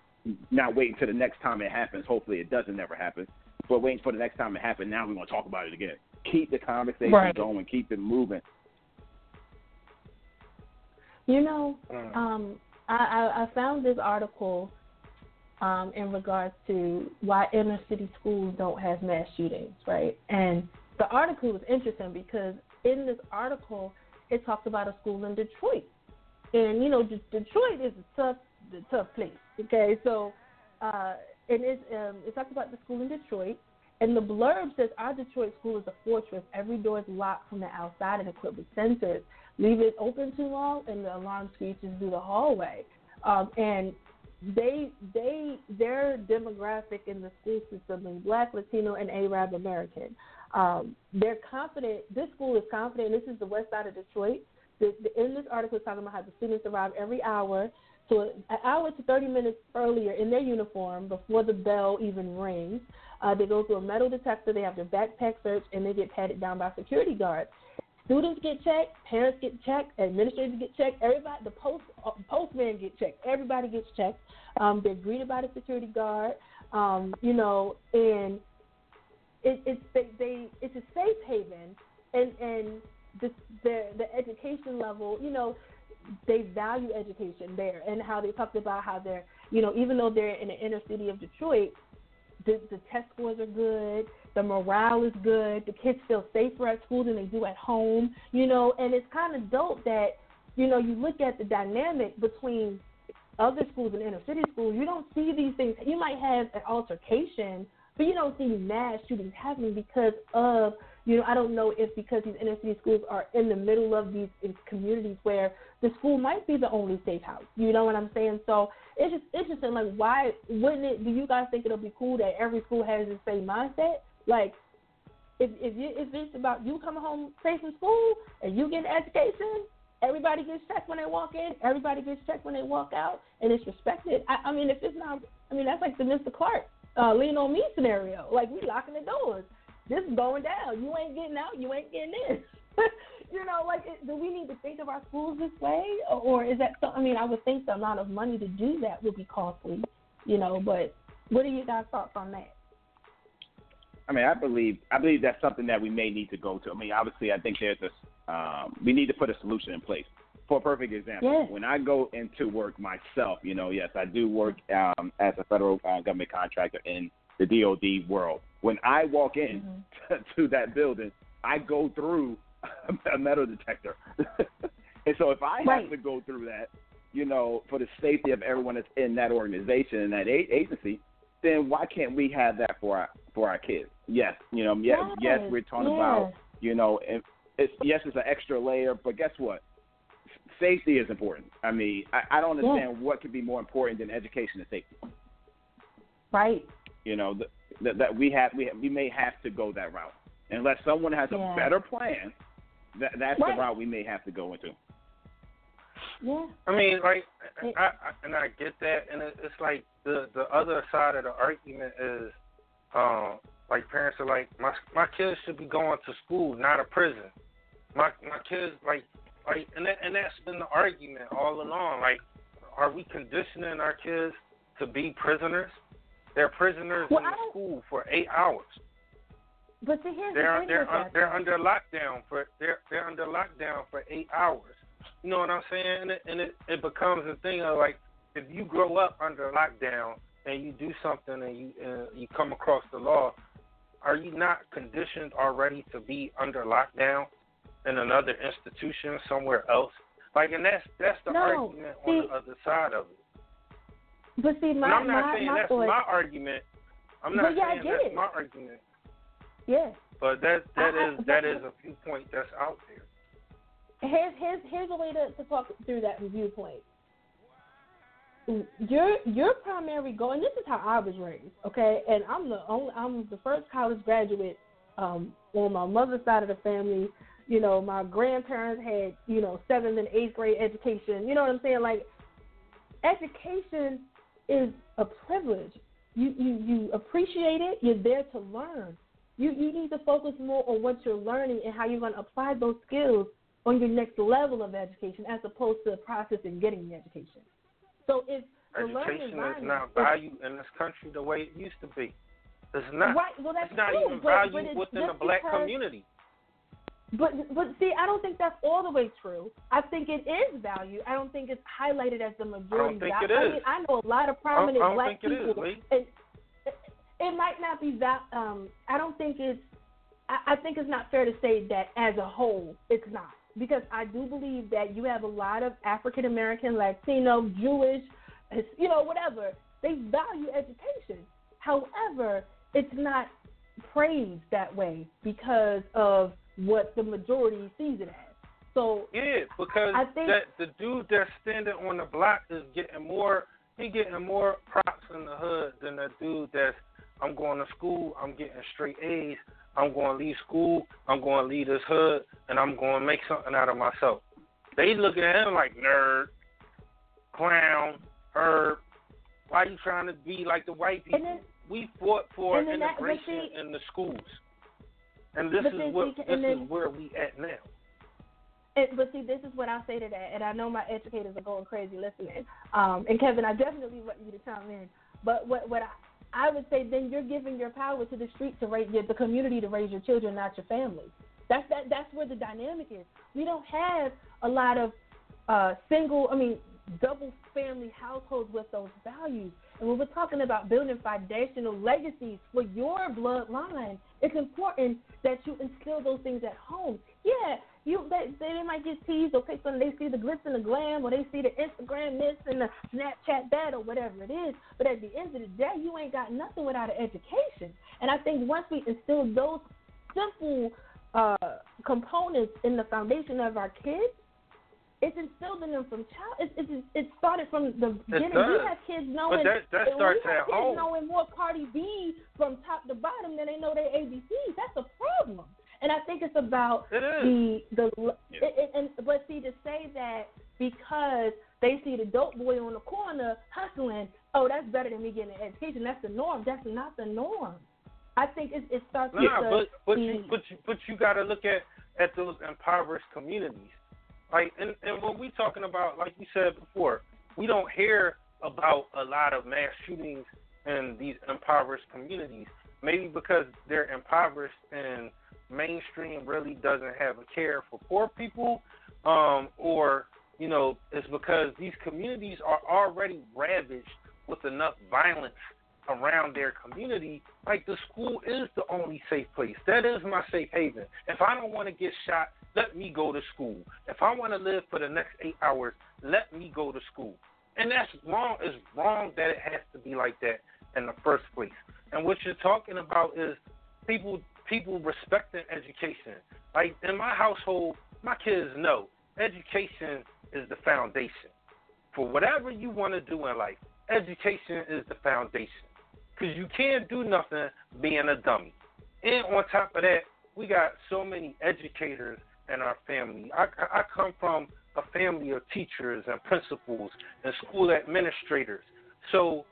not waiting until the next time it happens. Hopefully, it doesn't ever happen, but waiting for the next time it happens. Now we want to talk about it again. Keep the conversation Right. going, keep it moving. You know, Mm. um, I, I, found this article um, in regards to why inner city schools don't have mass shootings, right? And the article was interesting because in this article, it talks about a school in Detroit, and you know, Detroit is a tough, the tough place. Okay, so uh, and it's um, it talks about the school in Detroit. And the blurb says our Detroit school is a fortress. Every door is locked from the outside and equipped with sensors. Leave it open too long, and the alarm screeches through the hallway. Um, and they they their demographic in the school system is black, Latino, and Arab American. Um, they're confident. This school is confident. This is the west side of Detroit. The, the, in this article, it's talking about how the students arrive every hour, so an hour to 30 minutes earlier in their uniform before the bell even rings. Uh, they go through a metal detector. They have their backpack searched, and they get patted down by security guards. Students get checked, parents get checked, administrators get checked. Everybody, the post uh, postman get checked. Everybody gets checked. Um, they're greeted by the security guard. Um, you know, and it, it's they, they it's a safe haven, and and the the the education level, you know, they value education there, and how they talked about how they're, you know, even though they're in the inner city of Detroit, the, the test scores are good, the morale is good, the kids feel safer at school than they do at home, you know, and it's kind of dope that, you know, you look at the dynamic between other schools and inner city schools, you don't see these things. You might have an altercation, but you don't see mass shootings happening because of, you know, I don't know if because these inner city schools are in the middle of these communities where the school might be the only safe house. You know what I'm saying? So it's just interesting. Like, why wouldn't it? Do you guys think it'll be cool that every school has the same mindset? Like, if if you if it's about you coming home safe from school and you get an education, everybody gets checked when they walk in, everybody gets checked when they walk out, and it's respected. I, I mean, if it's not, I mean, that's like the Mr. Clark uh, lean on me scenario. Like we locking the doors. This is going down. You ain't getting out. You ain't getting in. you know, like, do we need to think of our schools this way, or, is that? So, I mean, I would think the amount of money to do that would be costly. You know, but what are you guys' thoughts on that? I mean, I believe I believe that's something that we may need to go to. I mean, obviously, I think there's a um, we need to put a solution in place. For a perfect example, Yes. when I go into work myself, you know, yes, I do work um, as a federal uh, government contractor in the DoD world. When I walk in Mhm. to that building, I go through a metal detector, and so if I have to go through that, you know, for the safety of everyone that's in that organization and that a- agency, then why can't we have that for our for our kids? Yes, you know, yes, yes, Yes, we're talking yes. about, you know, and it's yes, it's an extra layer, but guess what? Safety is important. I mean, I, I don't understand what could be more important than education and safety. Right. You know, that that, that we have we we may have to go that route unless someone has Yeah. a better plan. That that's Right. the route we may have to go into. Yeah. I mean, like, I, I and I get that, and it, it's like the the other side of the argument is, um, like parents are like, my my kids should be going to school, not a prison. My my kids like like, and that, and that's been the argument all along. Like, are we conditioning our kids to be prisoners? They're prisoners Well, in the school for eight hours. But see, here's They're the thing they're un, that. they're under lockdown for they're they're under lockdown for eight hours. You know what I'm saying? And it, and it it becomes a thing of like if you grow up under lockdown and you do something and you uh, you come across the law, are you not conditioned already to be under lockdown in another institution somewhere else? Like, and that's that's the No, argument on see- the other side of it. But see, my I'm not my saying my that's my argument. I'm But not yeah, I saying get that's it. my argument. yeah. But that that I- I- is that is a viewpoint that's out there. Here's here's here's a way to, to talk through that viewpoint. Your your primary goal, and this is how I was raised, okay. And I'm the only I'm the first college graduate um, on my mother's side of the family. You know, my grandparents had you know seventh and eighth grade education. You know what I'm saying? Like education is a privilege. You you you appreciate it. You're there to learn. You you need to focus more on what you're learning and how you're going to apply those skills on your next level of education, as opposed to the process of getting the education. So if Education is not valued in this country the way it used to be. It's not. Right, well, that's it's not true, even but- but it's within the black because- community. But but see, I don't think that's all the way true. I think it is value. I don't think it's highlighted as the majority. I think value. it I is. mean, I know a lot of prominent I don't black think it is, people. Lee. and it, it might not be that. Um, I don't think it's. I, I think it's not fair to say that as a whole it's not because I do believe that you have a lot of African American, Latino, Jewish, you know, whatever. They value education. However, it's not praised that way because of what the majority sees it as. So Yeah, because I think- that the dude that's standing on the block is getting more. He getting more props in the hood than the dude that's. I'm going to school. I'm getting straight A's. I'm going to leave school. I'm going to leave this hood, and I'm going to make something out of myself. They look at him like nerd, clown, herb. Why you trying to be like the white people? Then- we fought for then that- integration see- in the schools, and this But is what this then- is where we at now. And, but see, this is what I say to that, and I know my educators are going crazy listening. Um, and Kevin, I definitely want you to chime in. But what what I, I would say, then you're giving your power to the street to raise your, the community to raise your children, not your family. That's that. That's where the dynamic is. We don't have a lot of uh, single, I mean, double family households with those values. And when we're talking about building foundational legacies for your bloodline, it's important that you instill those things at home. Yeah, you they, they might get teased or picked on. They see the glitz and the glam, or they see the Instagram this and the Snapchat that, or whatever it is. But at the end of the day, you ain't got nothing without an education. And I think once we instill those simple uh, components in the foundation of our kids, it's instilled in them from child. It's it's it started from the beginning. We have kids knowing. that- that starts we have at kids home. knowing more Cardi B from top to bottom than they know their ABCs. That's a problem. And I think it's about It the the Yeah. it, it, and but see to say that because they see the dope boy on the corner hustling, oh that's better than me getting an education. That's the norm. That's not the norm. I think it, it starts with Nah, the, but but the you but you but you got to look at at those impoverished communities. Like and and when we talking about like you said before, we don't hear about a lot of mass shootings in these impoverished communities. Maybe because they're impoverished and mainstream really doesn't have a care for poor people, um, or you know, it's because these communities are already ravaged with enough violence around their community, like the school is the only safe place. That is my safe haven. If I don't want to get shot, let me go to school. If I want to live for the next eight hours, let me go to school. And that's wrong. It's wrong that it has to be like that in the first place. And what you're talking about is people people respecting education. Like in my household, my kids know education is the foundation. For whatever you want to do in life, education is the foundation. Because you can't do nothing being a dummy. And on top of that, we got so many educators in our family. I, I come from a family of teachers and principals and school administrators. So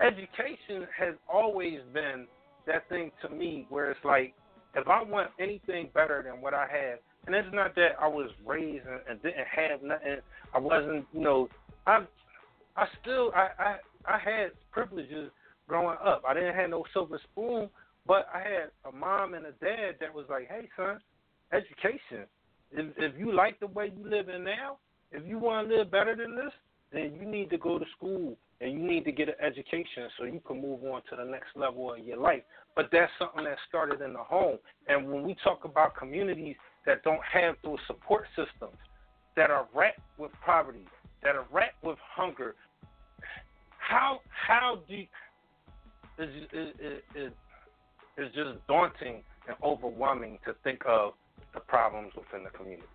education has always been that thing to me where it's like, if I want anything better than what I have, and it's not that I was raised and, and didn't have nothing. I wasn't, you know, I, I still, I, I, I had privileges growing up. I didn't have no silver spoon, but I had a mom and a dad that was like, "Hey, son, education. If if you like the way you live in now, if you want to live better than this, then you need to go to school and you need to get an education so you can move on to the next level of your life. But that's something that started in the home. And when we talk about communities that don't have those support systems, that are wrapped with poverty, that are wrapped with hunger, how how do is is is is just daunting and overwhelming to think of the problems within the community.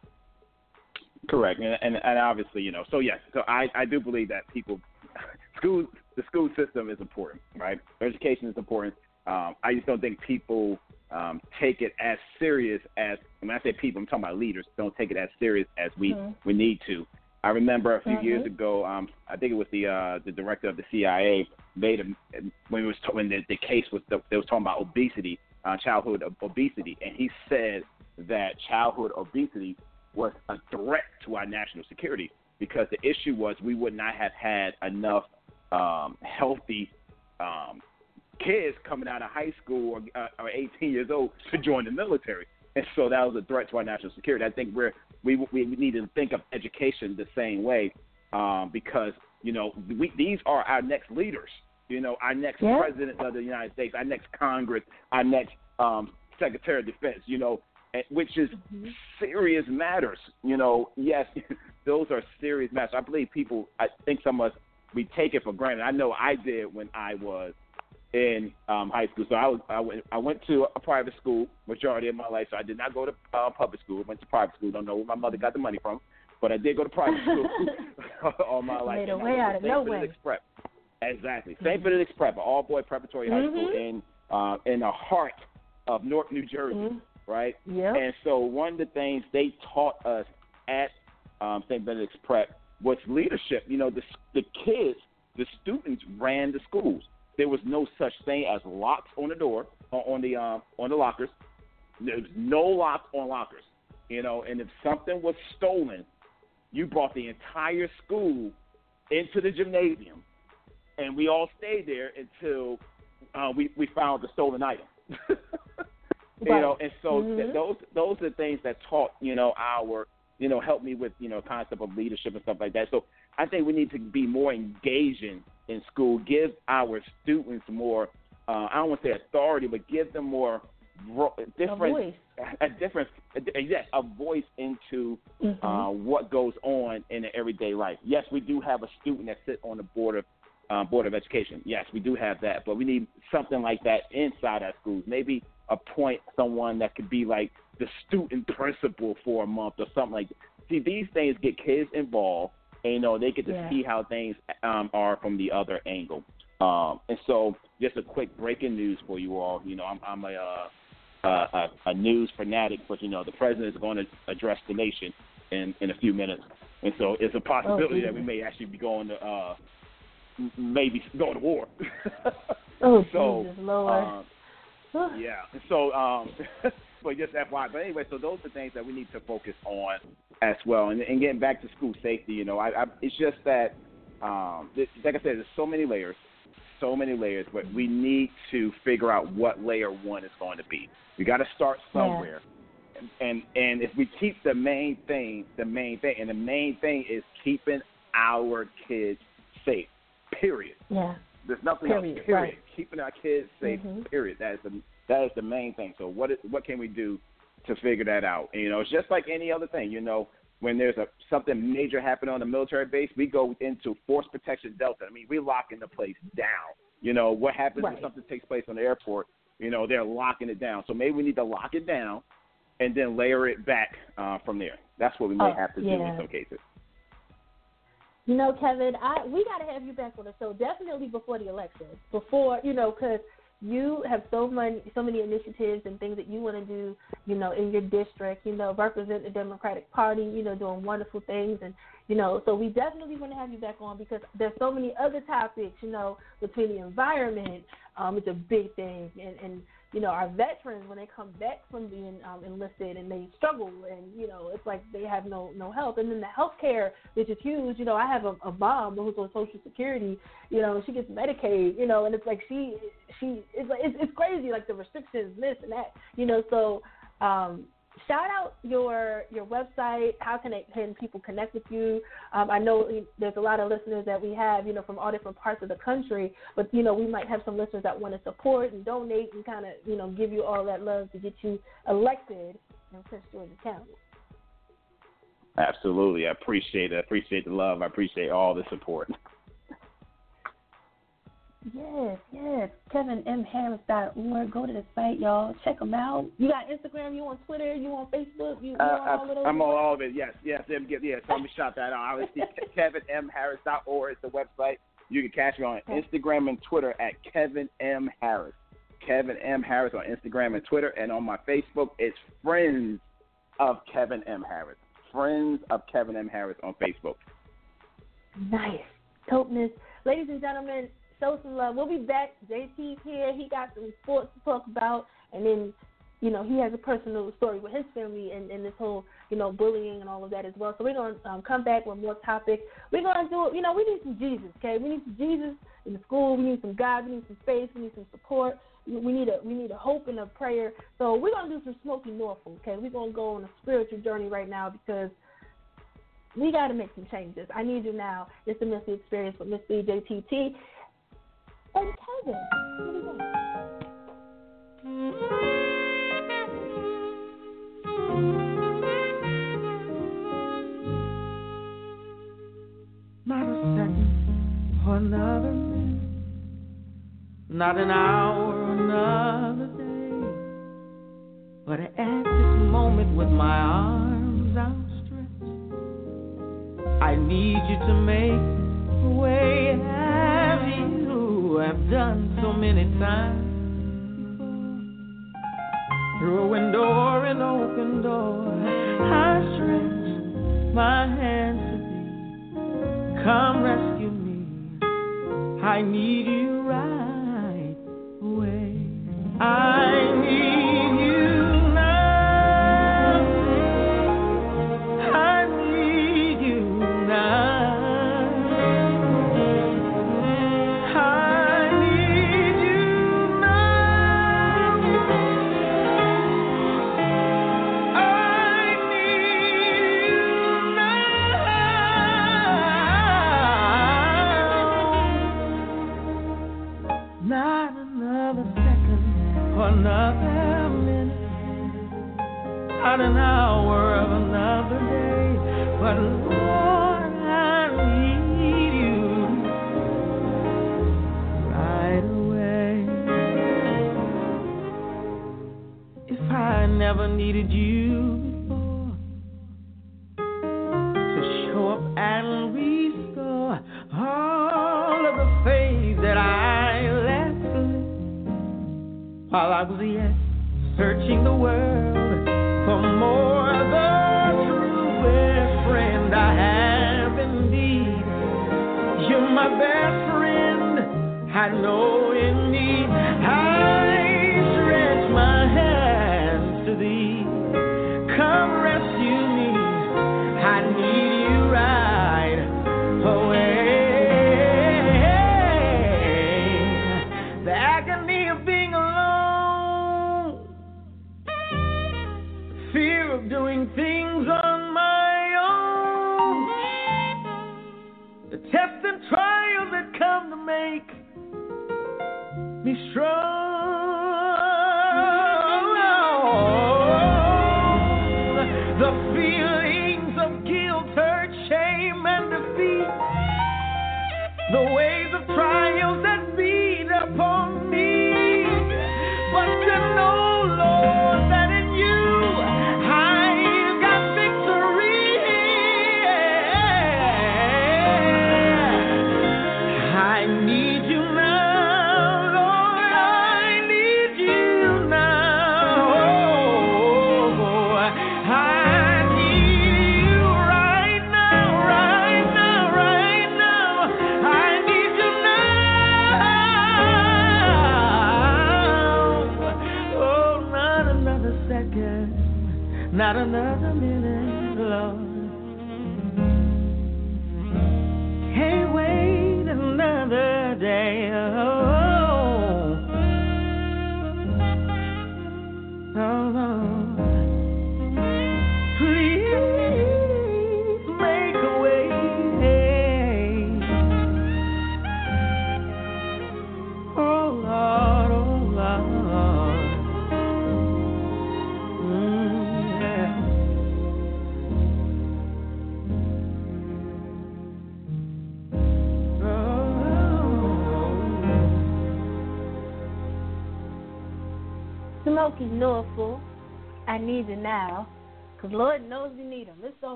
Correct, and, and and obviously, you know, so yes, so I I do believe that people, school the school system is important, right? Education is important. Um, I just don't think people um, take it as serious as when I say people, I'm talking about leaders. Don't take it as serious as we Mhm. we need to. I remember a few Mhm. years ago, um, I think it was the uh, the director of the CIA made a, when it was when the, the case was the, they was talking about obesity, uh, childhood obesity, and he said that childhood obesity was a threat to our national security because the issue was we would not have had enough um, healthy um, kids coming out of high school or, uh, or 18 years old to join the military, and so that was a threat to our national security. I think we're we we need to think of education the same way um, because you know we, these are our next leaders. You know, our next Yeah. president of the United States, our next Congress, our next um, Secretary of Defense. You know, and- which is Mhm. serious matters. You know, yes, those are serious matters. I believe people. I think some of us we take it for granted. I know I did when I was in um, high school. So I was I went I went to a private school majority of my life. So I did not go to uh, public school. I went to private school. Don't know where my mother got the money from, but I did go to private school all my life. Made a way out of St. no way. Prep. Exactly. St. Benedict's Prep, an all boy preparatory high school Mhm. in uh, in the heart of North New Jersey, Mhm. right? Yep. And so one of the things they taught us at um, St. Benedict's Prep was leadership. You know, the the kids, the students ran the schools. There was no such thing as locks on the door on the um, on the lockers. There was no locks on lockers. You know, and if something was stolen, you brought the entire school into the gymnasium, and we all stayed there until uh, we we found the stolen item. you Right. know, and so th- Mhm. those those are things that taught you know our you know help me with you know concept of leadership and stuff like that. So I think we need to be more engaging in school, give our students more. Uh, I don't want to say authority, but give them more A different voice. a different a, yes a voice into Mhm. uh, what goes on in the everyday life. Yes, we do have a student that sits on the board of uh, board of education. Yes, we do have that, but we need something like that inside our schools. Maybe appoint someone that could be like the student principal for a month or something like. that. See, these things get kids involved, and you know they get to Yeah. see how things um, are from the other angle. Um, and so, just a quick breaking news for you all. You know, I'm, I'm a uh, a, a news fanatic, but you know the president is going to address the nation in in a few minutes, and so it's a possibility that we may actually be going to uh, maybe going to war. Oh, so, Jesus, Lord. um, yeah. So, um, but just FYI. But anyway, so those are things that we need to focus on as well. And, and getting back to school safety, you know, I, I it's just that, um, th- like I said, there's so many layers, so many layers, but we need to figure out what layer one is going to be. We got to start Yeah. somewhere. And, and and if we keep the main thing, the main thing, and the main thing is keeping our kids safe. Period. yeah. There's nothing Period, else. Period. right. Keeping our kids safe. Mhm. Period. That is the that is the main thing. So what is, what can we do to figure that out? And, you know, it's just like any other thing. You know, when there's a something major happening on the military base, we go into force protection delta. I mean, we locking the place down. You know, what happens Right. when something takes place on the airport? You know, they're locking it down. So maybe we need to lock it down and then layer it back uh, from there. That's what we may Oh, have to do in some cases. You know, Kevin, I we got to have you back on the show definitely before the election. Before you know, because you have so many so many initiatives and things that you want to do. You know, in your district. You know, represent the Democratic Party. You know, doing wonderful things, and you know, so we definitely want to have you back on because there's so many other topics. You know, between the environment, um, it's a big thing, and and you know, our veterans when they come back from being um, enlisted and they struggle and you know, it's like they have no no help. And then the health care, which is huge. You know, I have a, a mom who's on Social Security. You know, she gets Medicaid. You know, and it's like she she it's like it's, it's crazy like the restrictions, this and that. You know, so um, shout out your your website. How can it, can people connect with you? Um, I know there's a lot of listeners that we have, you know, from all different parts of the country, but you know, we might have some listeners that want to support and donate and kind of, you know, give you all that love to get you elected in Prince George's County. Absolutely, I appreciate it. I appreciate the love. I appreciate all the support. Yes, yes. KevinMHarris.org. Go to the site, y'all. Check them out. You got Instagram. You on Twitter. You on Facebook. You, you Uh, on all of those. I'm on all of it. Yes, yes. Them get yes. Let me shout that out. Obviously, KevinMHarris.org is the website. You can catch me on Instagram and Twitter at Kevin M Harris. Kevin M Harris on Instagram and Twitter, and on my Facebook, it's Friends of Kevin M Harris. Friends of Kevin M. Harris on Facebook. Nice. Dopeness. Ladies and gentlemen, show some love. We'll be back. JT's here. He got some sports to talk about. And then, you know, he has a personal story with his family and, and this whole, you know, bullying and all of that as well. So we're going to um, come back with more topics. We're going to do it. You know, we need some Jesus, okay? We need some Jesus in the school. We need some God. We need some faith. We need some support. We need a we need a hope and a prayer. So we're gonna do some Smokie Norful, okay? We're gonna go on a spiritual journey right now because we got to make some changes. I need you now. It's the Miss Lee Experience with Miss BJTT and Kevin. Not a second another minute, not an hour another day, but at this moment with my arms outstretched, I need you to make a way you have done so many times. Through a window or an open door, I stretch my hands to thee. Come rescue me. I need you right away. I not an hour of another day, but Lord, I need you right away. If I never needed you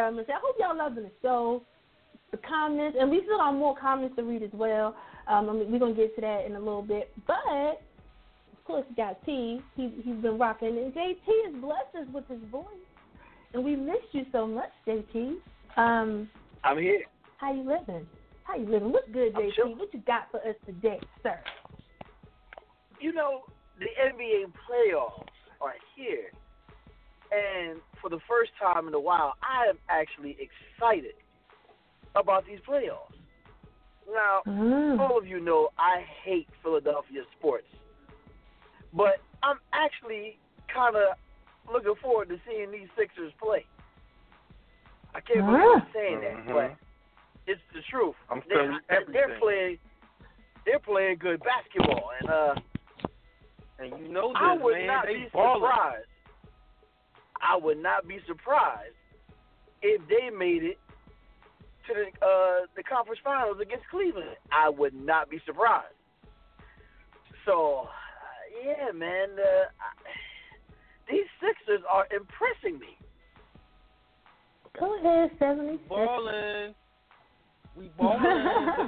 girl, Miss. I hope y'all loving the show. The comments, and we still got more comments to read as well. Um, I mean, we're going to get to that in a little bit. But, of course, you got T. He he's been rocking, and JT has blessed us with his voice, and we missed you so much, JT. Um, I'm here. how you living? How you living? What's good, JT? chill- What you got for us today, sir? You know, the NBA playoffs are here. And for the first time in a while, I am actually excited about these playoffs. Now, Mm. all of you know I hate Philadelphia sports. But I'm actually kind of looking forward to seeing these Sixers play. I can't believe I'm saying that, Mhm. but it's the truth. I'm They- feeling they're playing they're playing good basketball and uh And you know this, I would man. not they be balling. surprised. I would not be surprised if they made it to the uh, the conference finals against Cleveland. I would not be surprised. So, uh, yeah, man, uh, I, these Sixers are impressing me. Go ahead, seventy six. balling. We balling.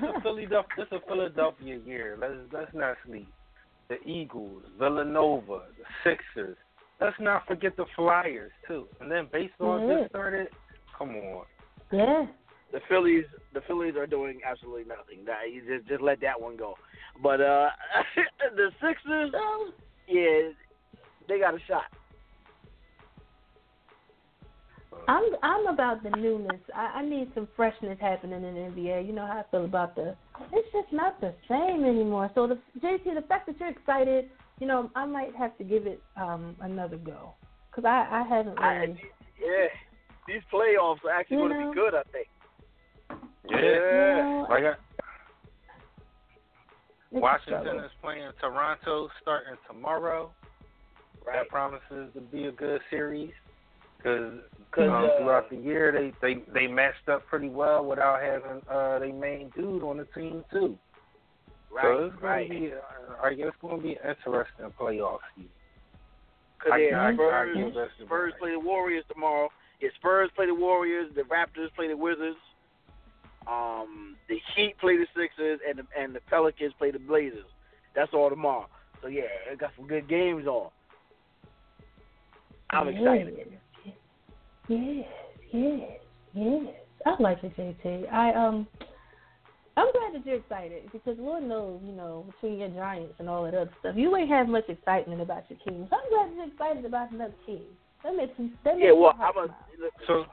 this a Philadelphia. This a Philadelphia year. Let's let's not sleep. The Eagles, Villanova, the Sixers. Let's not forget the Flyers too. And then baseball Yeah. just started. Come on. Yeah. The Phillies, the Phillies are doing absolutely nothing. That you just just let that one go. But uh, the Sixers, So yeah, they got a shot. I'm I'm about the newness. I, I need some freshness happening in the NBA. You know how I feel about the. It's just not the same anymore. So the JT, the fact that you're excited, you know, I might have to give it um another go because I I haven't I, yeah, these playoffs are actually going to be good. I think. Yeah. Yeah. Like I, it's Washington is playing Toronto starting tomorrow. Right. That promises to be a good series because 'Cause, um, uh, throughout the year they, they they matched up pretty well without having uh their main dude on the team too. So Right. it's Right. gonna be uh, I guess it's gonna be an interesting playoff season. Because I- yeah, I- I Spurs, give the Spurs play the Warriors tomorrow. Yeah, Spurs play the Warriors. The Raptors play the Wizards. Um, the Heat play the Sixers, and the, and the Pelicans play the Blazers. That's all tomorrow. So yeah, it got some good games on. I'm excited. Yes, yes, yes. I like it, JT. I um, I'm glad that you're excited because Lord knows, you know, between your Giants and all that other stuff, you ain't have much excitement about your team. So I'm glad you're excited about another team. That makes me. That makes Yeah, well, I'm a smile. So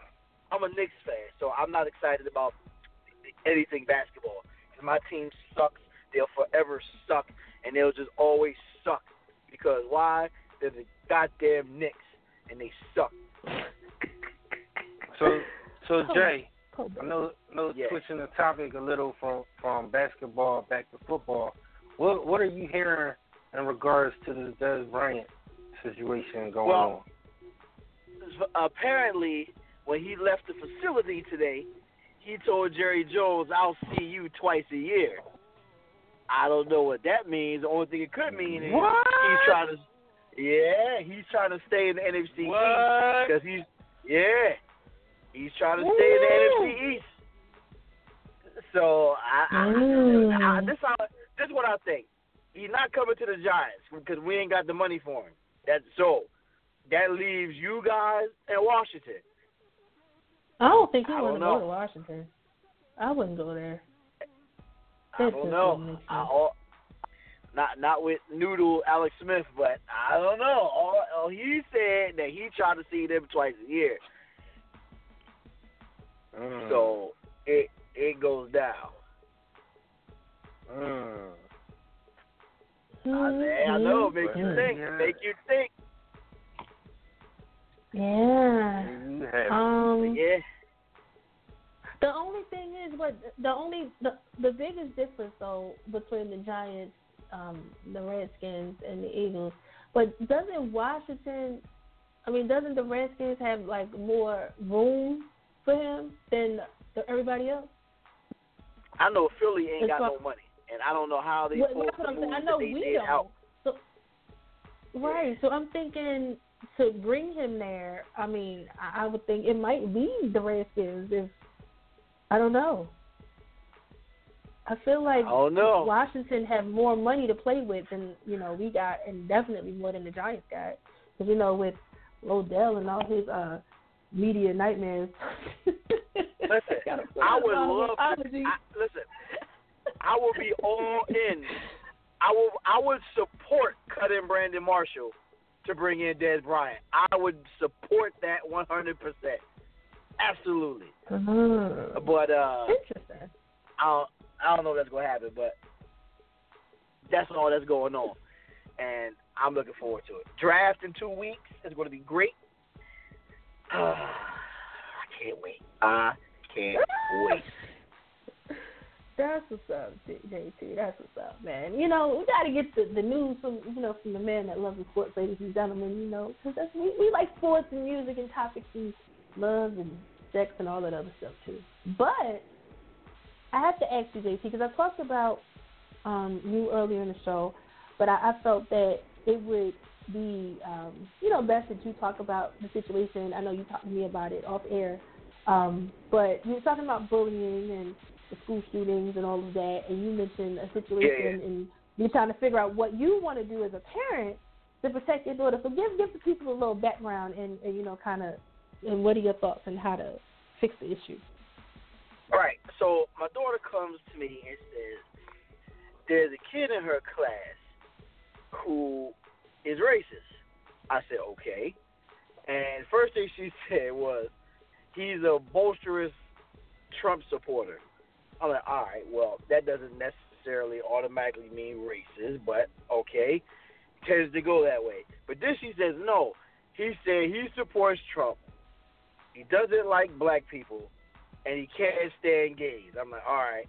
I'm a Knicks fan, so I'm not excited about anything basketball. basketball. 'Cause my team sucks. They'll forever suck, and they'll just always suck. Because why? They're the goddamn Knicks, and they suck. so so. Jay, Kobe. I know know Yeah. switching the topic a little from from basketball back to football. What what are you hearing in regards to the Dez Bryant situation going Well, on? apparently, when he left the facility today, he told Jerry Jones, "I'll see you twice a year." I don't know what that means. The only thing it could mean is What? he's trying to, yeah, he's trying to stay in the NFC because he's, yeah, he's trying to stay in the NFC East. So I, I, I Mm. this how this is what I think. He's not coming to the Giants because we ain't got the money for him. That's so. That leaves you guys and Washington. I don't think he I want to go to Washington. I wouldn't go there. I don't know. I, all, not not with Noodle Alex Smith, but I don't know. All, all he said that he tried to see them twice a year, Mm. so it it goes down. Mm. I, say, I know, make you think, Yeah. make you think. Yeah. There you have it. Um. Yeah, The only thing is, what the only the the biggest difference though between the Giants, um, the Redskins, and the Eagles, but doesn't Washington? I mean, doesn't the Redskins have like more room for him than everybody else? I know Philly ain't It's got no money, and I don't know how they Well, that's what I'm saying. I know we don't. out. So, right. So I'm thinking to bring him there. I mean, I, I would think it might be the Redskins if I don't know. I feel like I don't. Washington have more money to play with than you know we got, and definitely more than the Giants got. Because you know with Odell and all his uh media nightmares. Listen, I would love to. I, listen, I will be all in. I will. I would support cutting Brandon Marshall to bring in Dez Bryant. I would support that 100. percent Absolutely. Mhm. But uh, Interesting. I don't, I don't know if that's gonna happen, but that's all that's going on, and I'm looking forward to it. Draft in two weeks is going to be great. I can't wait. I can't wait. That's what's up, JT. That's what's up, man. You know, we got to get the, the news from you know from the man that loves the sports, ladies and gentlemen. You know, because that's we, we like sports and music and topics and love and sex and all that other stuff too. But I have to ask you, JT, because I talked about um, you earlier in the show, but I, I felt that it would be um, you know best that you talk about the situation. I know you talked to me about it off air, um, but you were talking about bullying and the school shootings and all of that, and you mentioned a situation Yeah. and you're trying to figure out what you want to do as a parent to protect your daughter. So give give the people a little background and, and you know kind of and what are your thoughts on how to fix the issue? All right. So my daughter comes to me and says, "There's a kid in her class who is racist." I said, "Okay." And first thing she said was, "He's a boisterous Trump supporter." I'm like, "All right. Well, that doesn't necessarily automatically mean racist, but okay." Tends to go that way. But then she says, "No." He said he supports Trump. He doesn't like black people and he can't stand gays. I'm like, all right,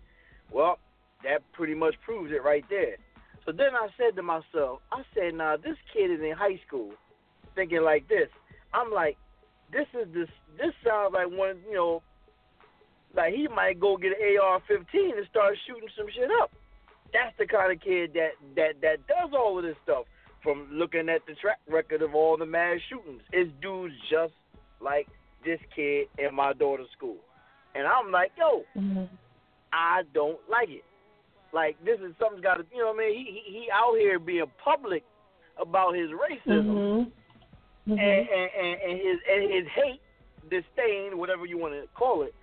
well, that pretty much proves it right there. So then I said to myself, I said, now this kid is in high school, thinking like this. I'm like, this is this. This sounds like one, you know, like he might go get an AR-15 and start shooting some shit up. That's the kind of kid that that that does all of this stuff. From looking at the track record of all the mass shootings, it's dudes just like this kid in my daughter's school. And I'm like, yo, mm-hmm. I don't like it. Like this is something's got to, you know what I mean? He, he he out here being public about his racism Mm-hmm. and, and, and, and his and his hate, disdain, whatever you want to call it,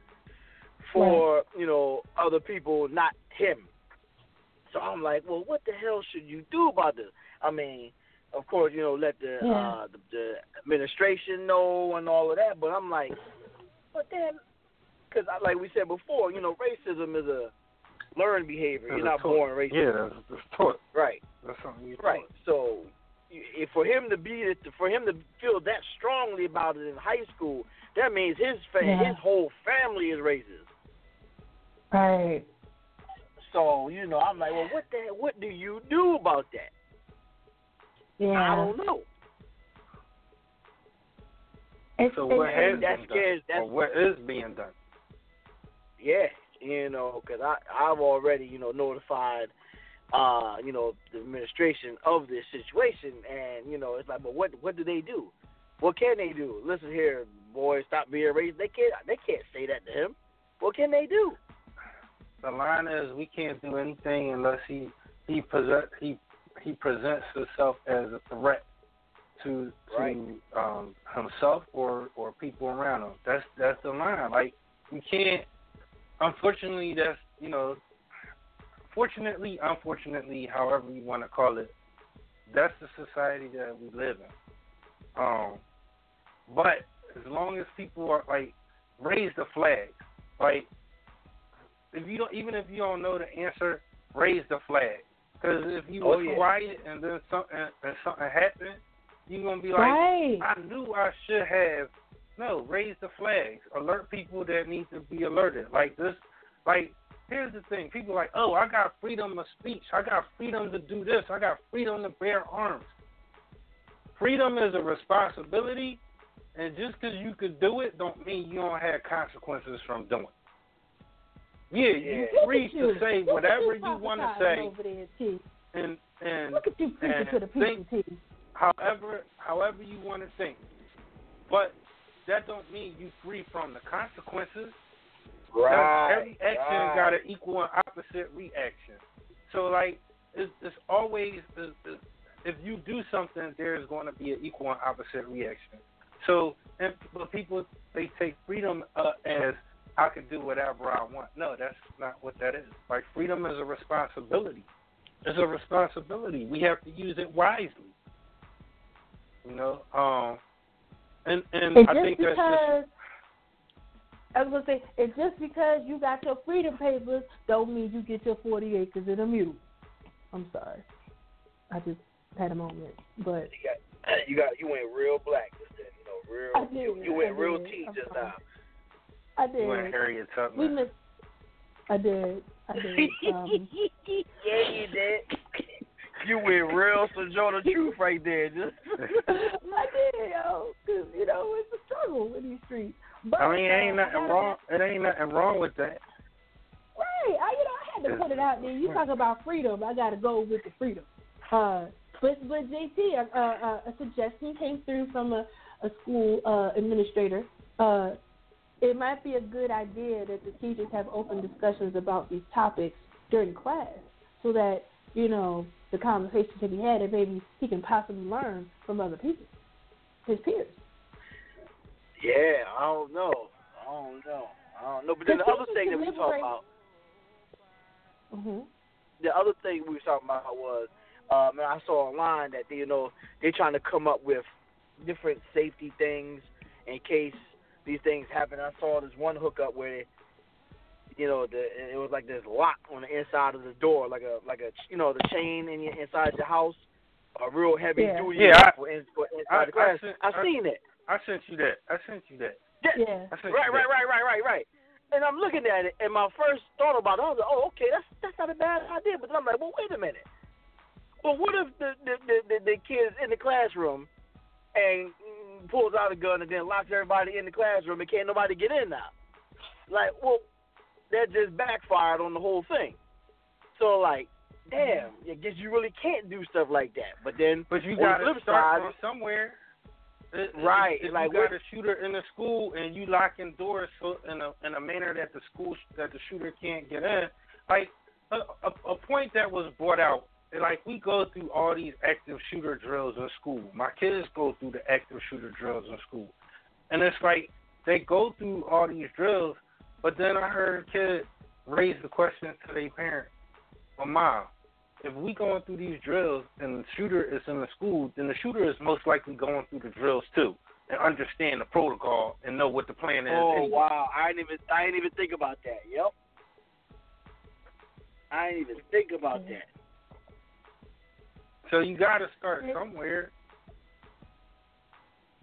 for you know other people, not him. So I'm like, well, what the hell should you do about this? I mean, of course, you know, let the Yeah. uh, the, the administration know and all of that. But I'm like, but then, because like we said before, you know, racism is a learned behavior. You're not taught. born racist, Yeah, that's, that's taught. right? That's something you Right. So, if for him to be for him to feel that strongly about it in high school, that means his fa- Yeah. his whole family is racist. Right. So you know, I'm like, well, what the what do you do about that? Yeah. I don't know. It's, So it's, what has that's been scares- done, or what is being done? Yeah, you know, because I I've already you know notified. Uh, you know the administration of this situation, and you know it's like, but what what do they do? What can they do? Listen here, boys, stop being racist. They can't they can't say that to him. What can they do? The line is we can't do anything unless he he present he he presents himself as a threat to to Right. um himself or or people around him. That's that's the line. Like we can't. Unfortunately, that's you know. Fortunately, unfortunately, however you want to call it, that's the society that we live in. Um, but as long as people are like raise the flag, like if you don't, even if you don't know the answer, raise the flag. Because if you Oh, was yeah. quiet and then something and something happened, you're gonna be like, right. I knew I should have. No, raise the flags. Alert people that need to be alerted. Like this, like here's the thing. People are like, oh, I got freedom of speech. I got freedom to do this. I got freedom to bear arms. Freedom is a responsibility, and just because you could do it, don't mean you don't have consequences from doing. it. Yeah, you Yeah. free you. to say Look whatever you you want to say, there, and and Look at you and to the people, think- however however you want to think. But that don't mean you free from the consequences. Because every action got an equal and opposite reaction. So like it's, it's always it's, it's, if you do something, there is going to be an equal and opposite reaction. So, and but people they take freedom uh, as I can do whatever I want. No, that's not what that is. Like freedom is a responsibility. It's a responsibility. We have to use it wisely. You know, um, and and, And I just think that's because just I was gonna say, and just because you got your freedom papers, don't mean you get your forty acres and a mule. I'm sorry, I just had a moment, but You got, you got, you went real black just then. You know, real. I did, You, you went I real did. T I'm just sorry. now. I you and did. Harriet We missed. I did. I did. Um, yeah, you did. You went real Sojourner Truth right there. Just. I did, yo, 'cause, you know it's a struggle in these streets. But I mean, it ain't uh, nothing wrong. It ain't nothing wrong with that. Right. I, you know, I had to put it out there. You talk about freedom. I got to go with the freedom. Uh, but but JT, uh, uh, a suggestion came through from a, a school uh, administrator. Uh, it might be a good idea that the teachers have open discussions about these topics during class, so that you know the conversation can be had, and maybe he can possibly learn from other people, his peers. Yeah, I don't know. I don't know. I don't know. But then the other thing that we talked about, hmm the other thing we were talking about was, um, and I saw online that they, you know they're trying to come up with different safety things in case these things happen. I saw this one hookup where, they, you know, the it was like this lock on the inside of the door, like a like a you know the chain in your inside your house, a real heavy Yeah. duty Yeah, I- for, in, for inside I- the class. I seen- I've I- seen it. I sent you that. I sent you that. Yeah. Yeah. Sent Right, you right, that. right, right, right, right. And I'm looking at it, and my first thought about it, I was like, oh, okay, that's that's not a bad idea. But then I'm like, well, wait a minute. Well, what if the the the, the, the kids in the classroom and pulls out a gun and then locks everybody in the classroom and can't nobody get in now? Like, well, that just backfired on the whole thing. So like, damn, I guess you really can't do stuff like that. But then But you got to start side, somewhere. It- Right, If like you got a shooter in the school and you locking doors so in a in a manner that the school that the shooter can't get in, like a, a, a point that was brought out. Like we go through all these active shooter drills in school. My kids go through the active shooter drills in school, and it's like they go through all these drills, but then I heard a kid raise the question to their parent, "Well, mom, if we going through these drills and the shooter is in the school, then the shooter is most likely going through the drills too and understand the protocol and know what the plan is. Oh anyway. wow! I didn't even I didn't even think about that. Yep. I didn't even think about mm-hmm. that. So you got to start somewhere.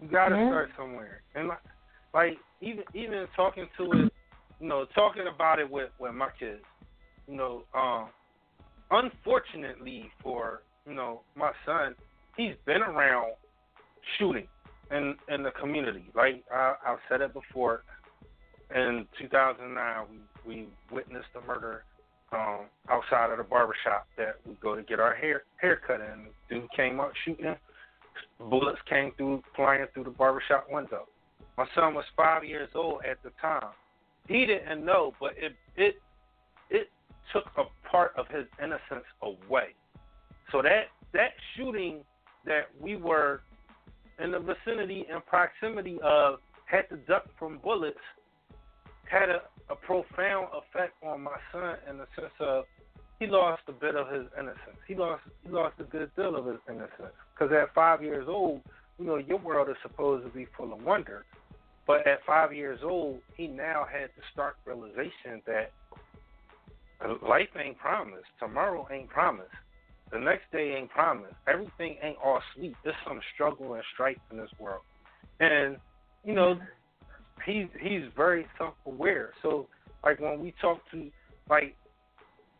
You got to Yeah. start somewhere, and like, like even even talking to it, you know, talking about it with with my kids, you know, um, unfortunately for you know my son, he's been around shooting in in the community. Like I, I've said it before. In 2009, we we witnessed a murder um, outside of the barbershop that we go to get our hair hair cut in. The dude came up shooting. Bullets came through, flying through the barbershop window. My son was five years old at the time. He didn't know, but it it it took a part of his innocence away. So that that shooting that we were in the vicinity and proximity of had to duck from bullets had a, a profound effect on my son in the sense of he lost a bit of his innocence. He lost he lost a good deal of his innocence because at five years old, you know, your world is supposed to be full of wonder. But at five years old, he now had the stark realization that life ain't promised. Tomorrow ain't promised. The next day ain't promised. Everything ain't all sweet. There's some struggle and strife in this world. And, you know, he's he's very self aware. So like when we talk to like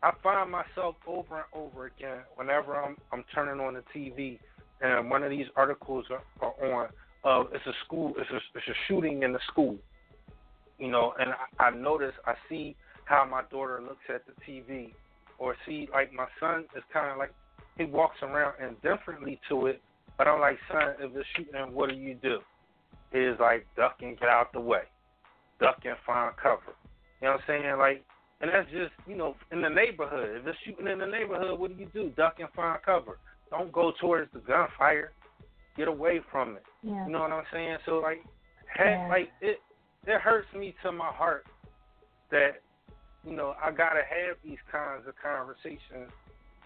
I find myself over and over again whenever I'm I'm turning on the TV and one of these articles are, are on uh it's a school it's a it's a shooting in the school. You know, and I, I notice I see how my daughter looks at the TV or see like my son is kind of like he walks around indifferently to it, but I'm like, son, if it's shooting, what do you do? He's like duck and get out the way, duck and find cover. You know what I'm saying? Like And that's just, you know, in the neighborhood. If it's shooting in the neighborhood, what do you do? Duck and find cover. Don't go towards the gunfire. Get away from it. Yeah. You know what I'm saying? So like, ha- Yeah. like it, it hurts me to my heart that, you know, I gotta have these kinds of conversations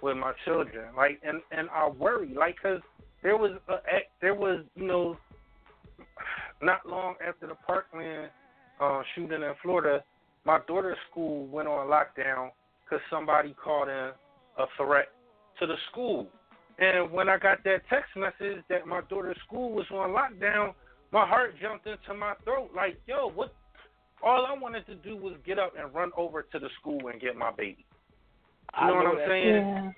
with my children. Like, and and I worry, like, cause there was a, there was, you know, not long after the Parkland uh, shooting in Florida, my daughter's school went on lockdown because somebody called in a threat to the school. And when I got that text message that my daughter's school was on lockdown, my heart jumped into my throat. Like, yo, what? All I wanted to do was get up and run over to the school and get my baby. You I know what I'm that. saying? Yeah.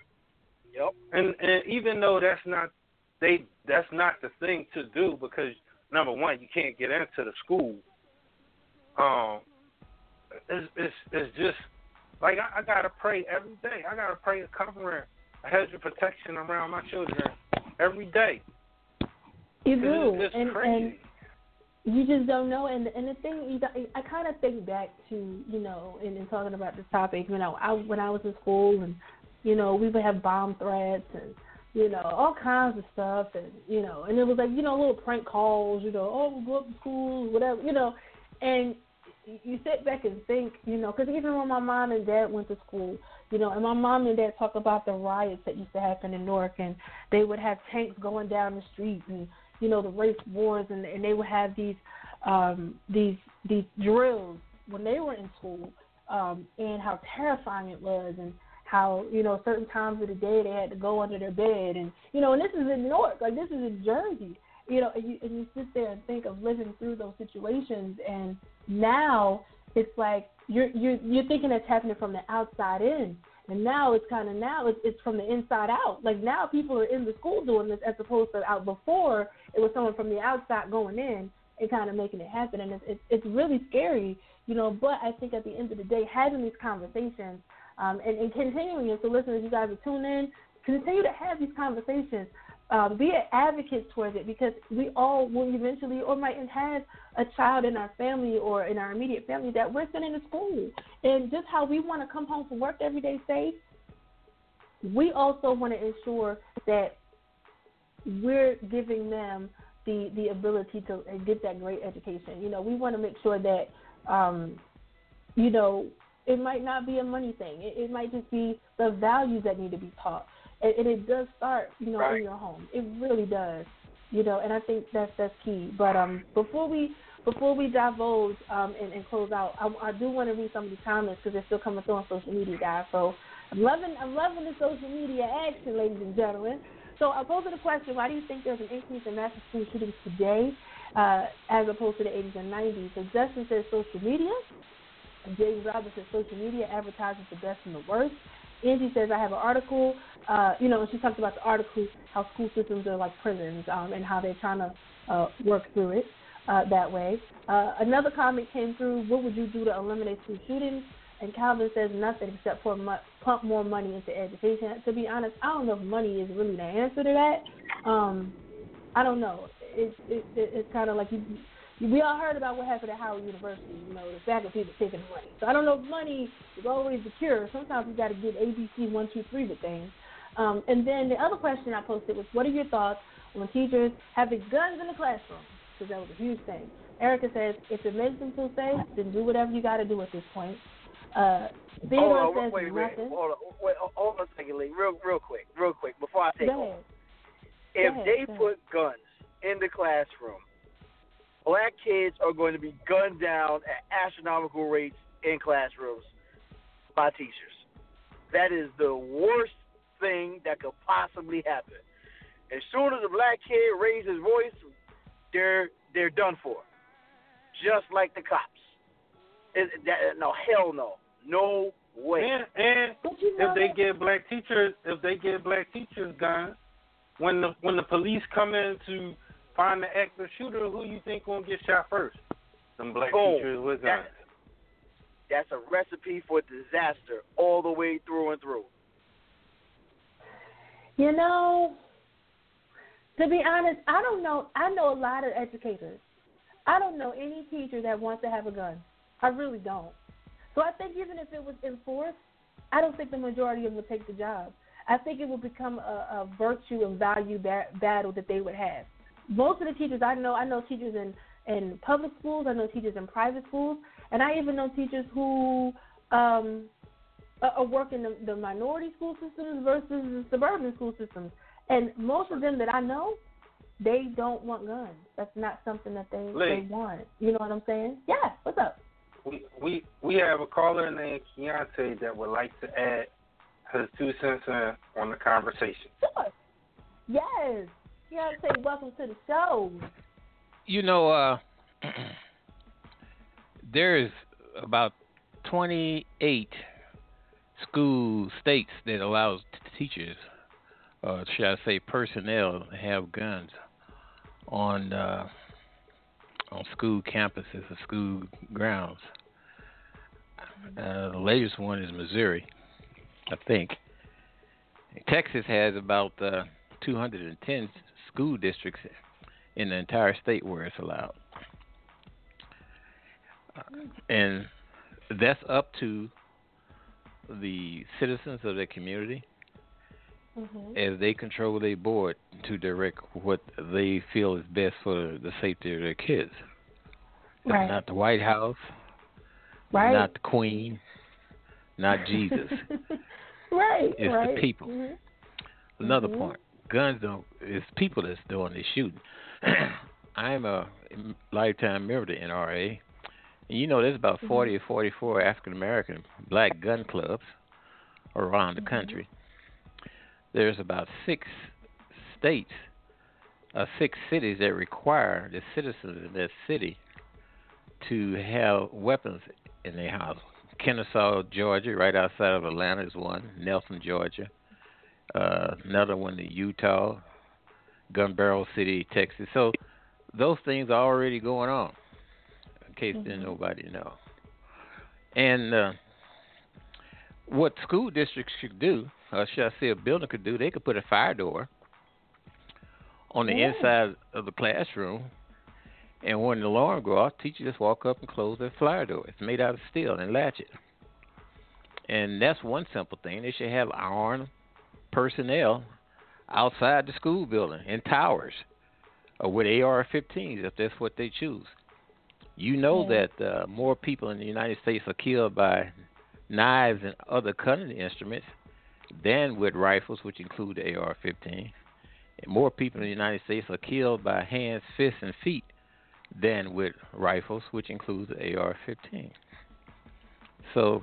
Yep. And and even though that's not they that's not the thing to do because number one you can't get into the school. Um, it's it's it's just like I, I gotta pray every day. I gotta pray a covering, a hedge of protection around my children every day. You do, and crazy. and you just don't know. And and the thing, you got, I kind of think back to you know, in, in talking about this topic, you know, I when I was in school, and you know, we would have bomb threats and you know all kinds of stuff, and you know, and it was like you know little prank calls, you know, oh we'll go up to school, whatever, you know, and you- you sit back and think, you know, because even when my mom and dad went to school, you know, and my mom and dad talk about the riots that used to happen in Newark, and they would have tanks going down the street, and you know the race wars, and and they would have these um these these drills when they were in school, um, and how terrifying it was, and how you know certain times of the day they had to go under their bed, and you know, and this is in Newark, like this is in Jersey, you know, and you, and you sit there and think of living through those situations, and now it's like you're you're you're thinking it's happening from the outside in, and now it's kind of now it's it's from the inside out. Like now people are in the school doing this as opposed to out before it was someone from the outside going in and kind of making it happen, and it's it's, it's really scary, you know. But I think at the end of the day, having these conversations um, and, and continuing, and so listeners, you guys are tuned in, continue to have these conversations um, be an advocate towards it because we all will eventually or might have a child in our family or in our immediate family that we're sending to school. And just how we want to come home from work every day safe, we also want to ensure that we're giving them the, the ability to get that great education. You know, we want to make sure that, um, you know, it might not be a money thing. It, it might just be the values that need to be taught and, and it does start, you know, Right. in your home. It really does, you know, and I think that's that's key. But um, before we before we divulge um and, and close out, I, I do want to read some of these comments because they're still coming through on social media, guys. So I'm loving I'm loving the social media action, ladies and gentlemen. So I posed the question: Why do you think there's an increase in mass school shootings today, uh, as opposed to the 80s and 90s? So Justin says social media. James Robinson says social media advertises the best and the worst. Angie says I have an article. Uh, you know, she talked about the article how school systems are like prisons um, and how they're trying to uh, work through it uh, that way. Uh, another comment came through. What would you do to eliminate school shootings? And Calvin says nothing except for mu- pump more money into education. To be honest, I don't know if money is really the answer to that. Um, I don't know. It's it, it, it's kind of like you, we all heard about what happened at Howard University. You know, the faculty was taking money. So I don't know if money is always the cure. Sometimes you got to get ABC one two three with things. Um, and then the other question I posted was, what are your thoughts on teachers having guns in the classroom? Because that was a huge thing. Erica says, if it makes them feel safe, then do whatever you got to do at this point. Uh, Theodore Hold on, says wait, wait, nothing. hold on, wait, hold on a second, Lee. Real, real quick, real quick, before I take Go ahead. If Go ahead, they go ahead. put guns in the classroom, black kids are going to be gunned down at astronomical rates in classrooms by teachers. That is the worst thing that could possibly happen. As soon as a black kid raises his voice, they're they're done for. Just like the cops. It, that, no, hell no. No way. And, and you know if they get black teachers, if they get black teachers guns, when the when the police come in to find the active shooter, who you think gonna get shot first? Some black Boom. teachers with That- guns. That's a recipe for disaster all the way through and through. You know, to be honest, I don't know. I know a lot of educators. I don't know any teacher that wants to have a gun. I really don't. So I think even if it was enforced, I don't think the majority of them would take the job. I think it would become a, a virtue and value ba- battle that they would have. Most of the teachers I know, I know teachers in in public schools, I know teachers in private schools, and I even know teachers who um, are working the, the minority school systems versus the suburban school systems. And most of them that I know, they don't want guns. That's not something that they Lee. they want. You know what I'm saying? Yeah. What's up? We we we have a caller named Keontae that would like to add his two cents on the conversation. Sure. Yes. You gotta say welcome to the show. You know, uh, there's about 28 school states that allows teachers, uh, should I say, personnel to have guns on uh, on school campuses or school grounds. Uh, the latest one is Missouri, I think. Texas has about uh, 210 school districts in the entire state where it's allowed. Uh, and that's up to the citizens of the community Mm-hmm. as they control their board to direct what they feel is best for the safety of their kids. Right. not the White House, Right. not the Queen, not Jesus. right. It's the right. people. Mhm. Another Mhm. point: guns don't. It's people that's doing the shooting. I'm a lifetime member of the NRA, and you know there's about Mm-hmm. 40 or 44 African American black gun clubs around the Mhm. country. There's about six states, uh, six cities that require the citizens in that city to have weapons in their house. Kennesaw, Georgia, right outside of Atlanta, is one. Nelson, Georgia. Uh, another one in Utah. Gun Barrel City, Texas. So those things are already going on. In case didn't nobody know. And uh, what school districts should do, or should I say a building could do, they could put a fire door on the Yeah. inside of the classroom and when the alarm go off, teacher just walk up and close that fire door. It's made out of steel and latch it. And that's one simple thing. They should have armed personnel outside the school building in towers or with AR-15s if that's what they choose. You know Yeah. that uh, more people in the United States are killed by knives and other cutting instruments than with rifles, which include the AR-15. And more people in the United States are killed by hands, fists, and feet than with rifles, which includes the AR-15. So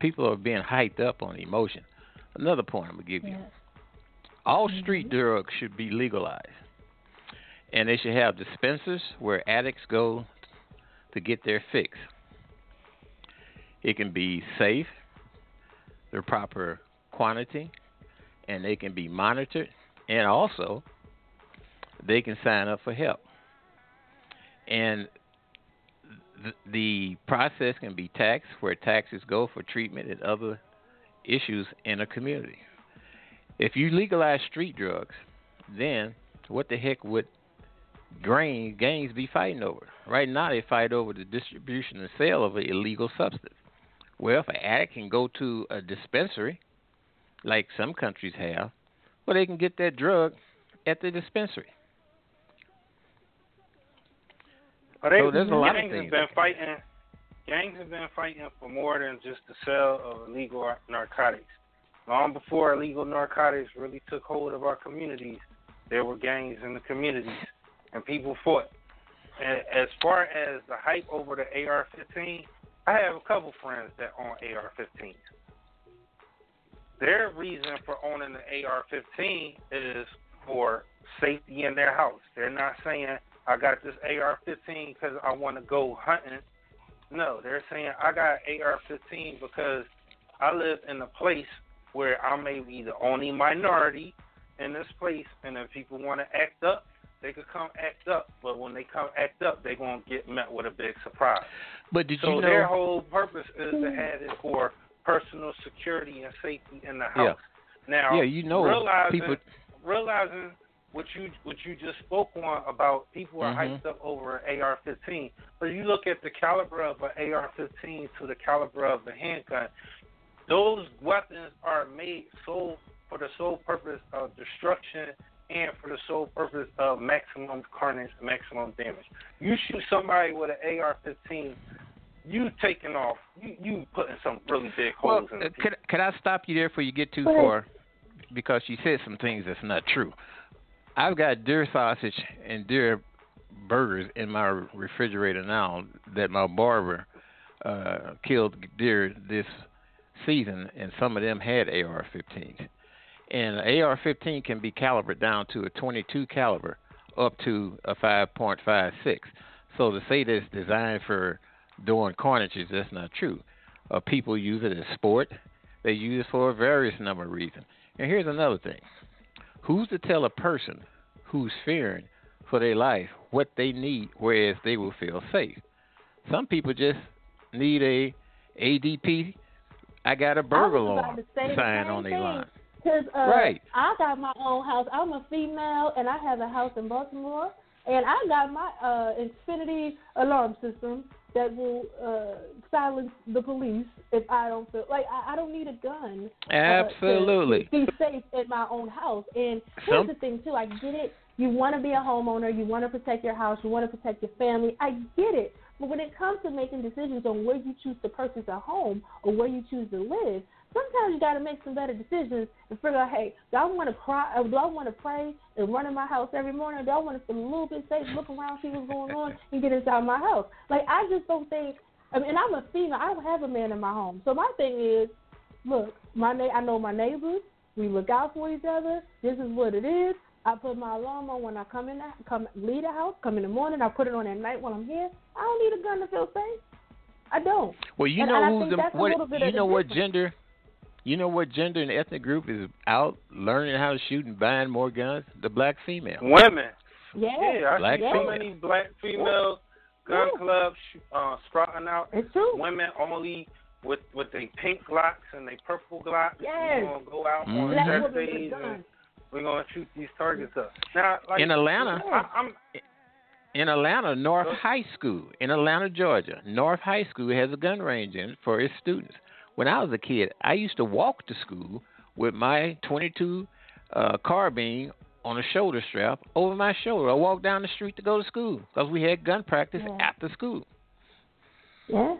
people are being hyped up on emotion. Another point I'm gonna give you: all mm-hmm. street drugs should be legalized, and they should have dispensers where addicts go to get their fix. It can be safe, the proper quantity, and they can be monitored, and also they can sign up for help. And th- the process can be taxed where taxes go for treatment and other issues in a community. If you legalize street drugs, then what the heck would grain gangs be fighting over? Right now, they fight over the distribution and sale of an illegal substance. Well, if an addict can go to a dispensary, like some countries have, well, they can get that drug at the dispensary. But they, So there's a lot of things have been fighting. Gangs have been fighting for more than just the sale of illegal narcotics. Long before illegal narcotics really took hold of our communities, there were gangs in the communities, and people fought. And as far as the hype over the AR-15, I have a couple friends that own AR-15s. Their reason for owning the AR-15 is for safety in their house. They're not saying I got this AR-15 because I want to go hunting. No, they're saying I got AR-15 because I live in a place where I may be the only minority in this place, and if people want to act up, they could come act up. But when they come act up, they're gonna get met with a big surprise. But did so you their whole purpose is to have it for personal security and safety in the house. Yeah. Now, yeah, you know realizing, people. realizing what you what you just spoke on about people are Mhm. hyped up over an AR-15, but you look at the caliber of an AR-15 to the caliber of the handgun. Those weapons are made so for the sole purpose of destruction and for the sole purpose of maximum carnage, maximum damage. You shoot somebody with an AR-15, you taking off, you you putting some really big Well, holes in uh, the could could I stop you there before you get too far? Because you said some things that's not true. I've got deer sausage and deer burgers in my refrigerator now that my barber uh killed deer this season, and some of them had AR-15s. And an AR-15 can be calibrated down to a 22 caliber up to a 5.56. So to say that it's designed for doing carnages, that's not true. Uh, people use it as sport. They use it for a various number of reasons. And here's another thing: Who's to tell a person who's fearing for their life what they need, whereas they will feel safe? Some people just need a ADT. I got a burglar I was about alarm to say the sign on their line. Cause uh, Right. I got my own house. I'm a female, and I have a house in Baltimore, and I got my uh Xfinity alarm system that will uh silence the police if I don't feel like I, I don't need a gun. uh, Absolutely. to be safe at my own house. And here's Some- the thing too. I get it. You want to be a homeowner. You want to protect your house. You want to protect your family. I get it. But when it comes to making decisions on where you choose to purchase a home or where you choose to live, sometimes you got to make some better decisions and figure out, hey, do I want to cry? Or do I want to pray and run in my house every morning? Or do I want to feel a little bit safe, look around, see what's going on, and get inside my house? Like I just don't think. I mean, and I'm a female. I don't have a man in my home. So my thing is, look, my na- I know my neighbors. We look out for each other. This is what it is. I put my alarm on when I come in, the, come leave the house, come in the morning. I put it on at night while I'm here. I don't need a gun to feel safe. I don't. Well, you And- know and I who's the what you know what gender you know what gender and ethnic group is out learning how to shoot and buying more guns? The black female. Women. Yeah. Yeah, I Black see so female. many black female gun Yeah. clubs uh, sprouting out. It's true. Women only with with their pink glocks and their purple glocks. Yes. We're gonna go out Mhm. on Black test women with days and we're gonna shoot these targets up. Now, like In Atlanta- I, I'm In Atlanta, North Go- High School, in Atlanta, Georgia, North High School has a gun range in for its students. When I was a kid, I used to walk to school with my 22 uh, carbine on a shoulder strap over my shoulder. I walked down the street to go to school because we had gun practice Yeah. after school. Yeah.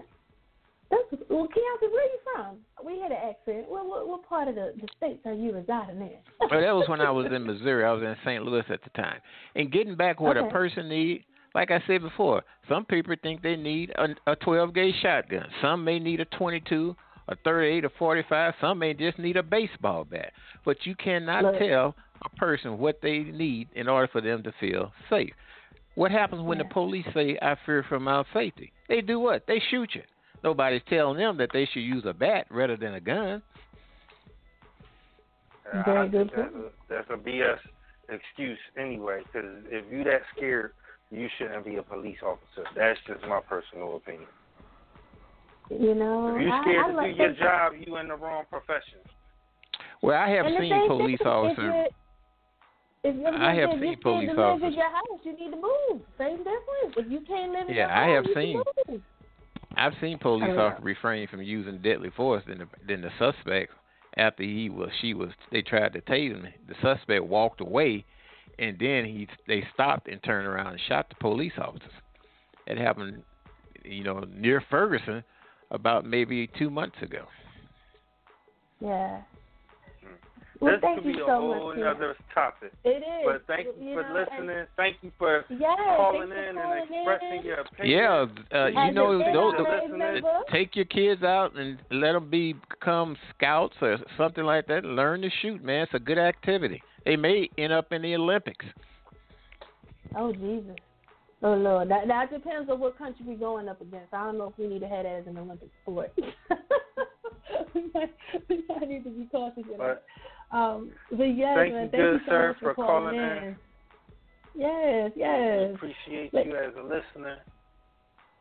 That's, well, Keontae, where are you from? We had an accent. What, what, what part of the, the states are you residing in? Well, that was when I was in Missouri. I was in St. Louis at the time. And getting back what a person need, like I said before, some people think they need a, a 12 gauge shotgun. Some may need a 22, a 38, or 45. Some may just need a baseball bat. But you cannot Look. tell a person what they need in order for them to feel safe. What happens when Yeah. the police say, I fear for my safety? They do what? They shoot you. Nobody's telling them that they should use a bat rather than a gun. Uh, Very good that's a, that's a BS excuse anyway. Because if you that scared, you shouldn't be a police officer. That's just my personal opinion. You know, If you're scared I, to like do your job, you in the wrong profession. Well, I have And seen police officers. If you're, if you're, I have if seen you're scared police live officers. in your house, you need to move. Same difference. If you can't live in Yeah, your I home, have you seen- Can move. I've seen police Oh, yeah. officers refrain from using deadly force. Then the then the suspect, after he was she was they tried to tase him. The suspect walked away, and then he they stopped and turned around and shot the police officers. It happened, you know, near Ferguson, about maybe two months ago. Yeah. Well, this thank could you be a so whole much. Ken. other topic. It is. But thank you, you for know, listening. Thank you for Yes, calling thanks for in calling and expressing in. your opinion. Yeah, uh, you As know, a those, those- take your kids out and let them be become scouts or something like that. Learn to shoot, man. It's a good activity. They may end up in the Olympics. Oh Jesus. Oh Lord. That that depends on what country we're going up against. I don't know if we need to have that as an Olympic sport. we, might, we might need to be cautious that. Um, but yes, Thank man, you, thank good you so sir, much for for calling in. in. Yes, yes. appreciate you as a listener.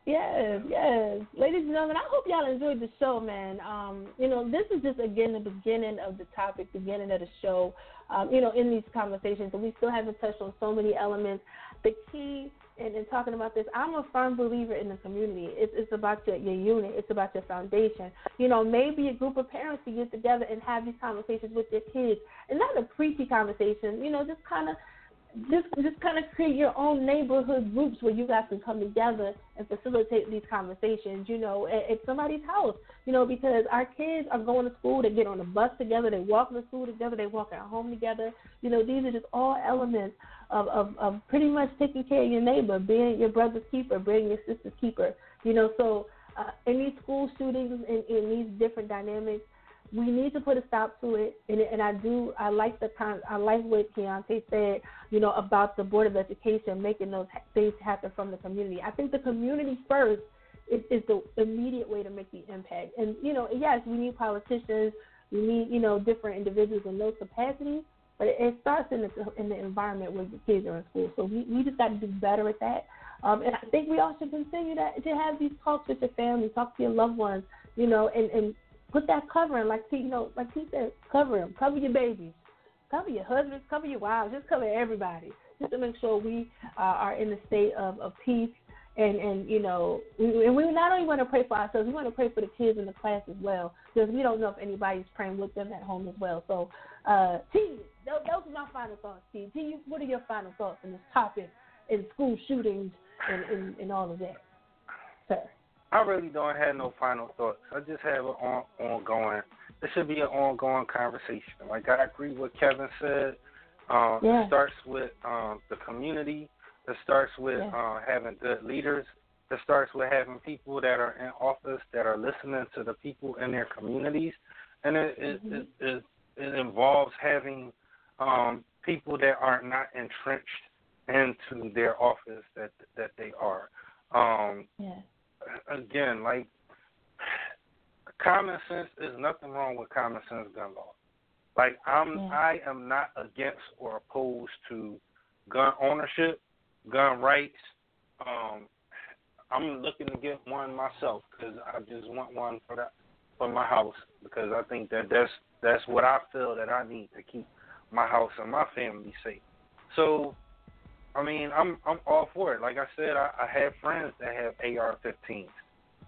Yes, yes. Ladies and gentlemen, I hope y'all enjoyed the show, man. Um, you know, this is just again the beginning of the topic, beginning of the show. Um, you know, in these conversations, and we still haven't touched on so many elements. The key in, in talking about this, I'm a firm believer in the community. It's, it's about your, your unit. It's about your foundation. You know, maybe a group of parents to get together and have these conversations with their kids, and not a preachy conversation. You know, just kind of just just kind of create your own neighborhood groups where you guys can come together and facilitate these conversations, you know, at, at somebody's house, you know, because our kids are going to school, they get on the bus together, they walk to school together, they walk at home together. You know, these are just all elements of, of, of pretty much taking care of your neighbor, being your brother's keeper, being your sister's keeper. You know, so uh, in these school shootings and in these different dynamics, we need to put a stop to it. And, and I do, I like the kind, I like what Keontae said, you know, about the Board of Education making those things happen from the community. I think the community first is, is the immediate way to make the impact. And, you know, yes, we need politicians, we need, you know, different individuals in those capacities, but it, it starts in the, in the environment where the kids are in school. So we, we just got to do better at that. Um, and I think we all should continue that, to have these talks with your family, talk to your loved ones, you know, and, and put that covering, like you know, like he said, cover them, cover your babies, cover your husbands, cover your wives, just cover everybody, just to make sure we uh, are in a state of, of peace. And and you know, we, and we not only want to pray for ourselves, we want to pray for the kids in the class as well, because we don't know if anybody's praying with them at home as well. So, uh, T, those, those are my final thoughts. T, T, what are your final thoughts on this topic in school shootings and, and, and all of that, sir? I really don't have no final thoughts. I just have an on, ongoing. It should be an ongoing conversation. Like I agree with Kevin said. Um, yeah. It starts with um, the community. It starts with Yeah. uh, having good leaders. It starts with having people that are in office that are listening to the people in their communities, and it it, Mhm. it, it, it involves having um, people that are not entrenched into their office that that they are. Um, Yeah. Again, like common sense is nothing wrong with common sense gun law. Like I'm Yeah. I am not against or opposed to gun ownership, gun rights. Um I'm looking to get one myself because I just want one for that for my house because I think that that's that's what I feel that I need to keep my house and my family safe. So, I mean, I'm I'm all for it. Like I said, I, I have friends that have AR-15s,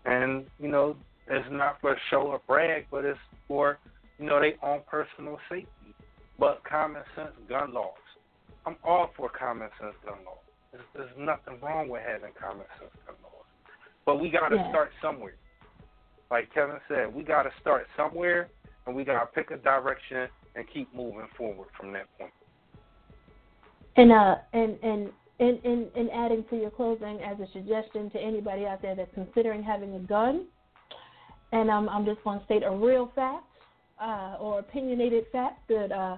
and you know, it's not for show or brag, but it's for you know their own personal safety. But common sense gun laws, I'm all for common sense gun laws. There's, there's nothing wrong with having common sense gun laws, but we got to Yeah. start somewhere. Like Kevin said, we got to start somewhere, and we got to pick a direction and keep moving forward from that point. And uh and and and, and, and adding to your closing as a suggestion to anybody out there that's considering having a gun, and um, I'm just going to state a real fact uh, or opinionated fact that uh,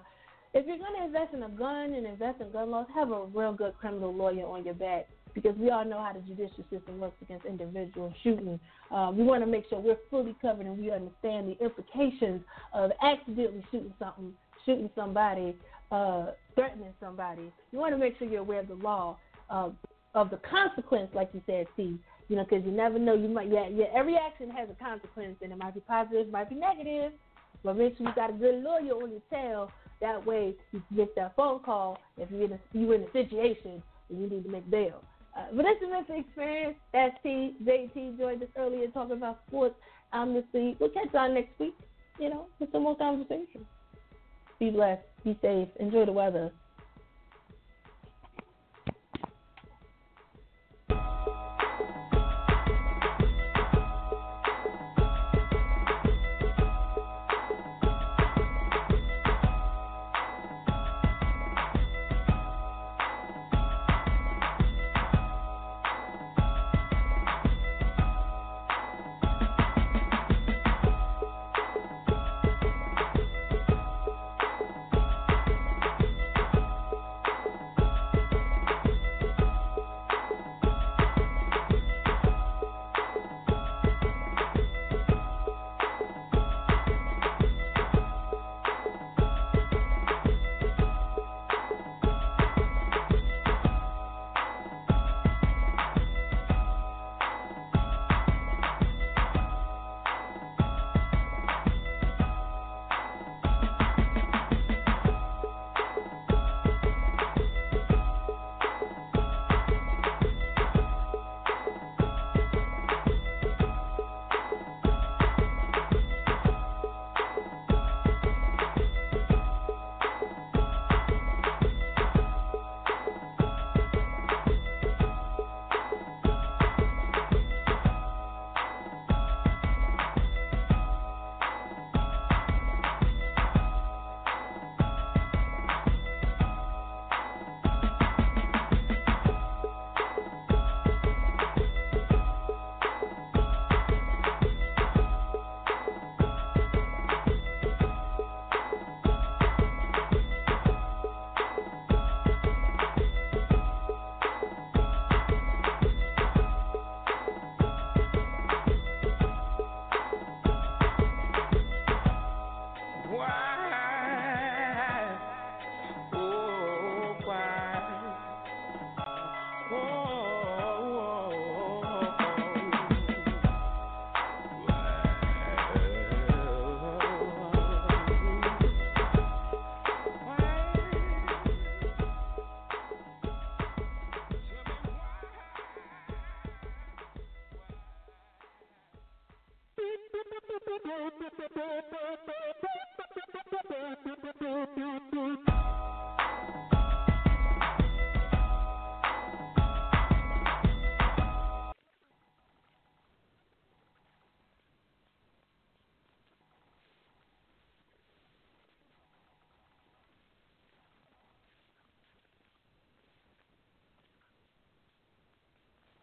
if you're going to invest in a gun and invest in gun laws, have a real good criminal lawyer on your back because we all know how the judicial system works against individual shooting. Um, we want to make sure we're fully covered and we understand the implications of accidentally shooting something, shooting somebody, uh, threatening somebody. You want to make sure you're aware of the law, uh, of the consequence, like you said, Steve. You know, because you never know. You might, yeah, yeah. Every action has a consequence, and it might be positive, it might be negative. But make sure you got a good lawyer on your tail. That way, you can get that phone call if you're in a, you're in a situation and you need to make bail. Uh, but that's mental experience. That's T. JT joined us earlier talking about sports. I'm the. We'll catch y'all next week. You know, with some more conversation. Be blessed. Be safe. Enjoy the weather.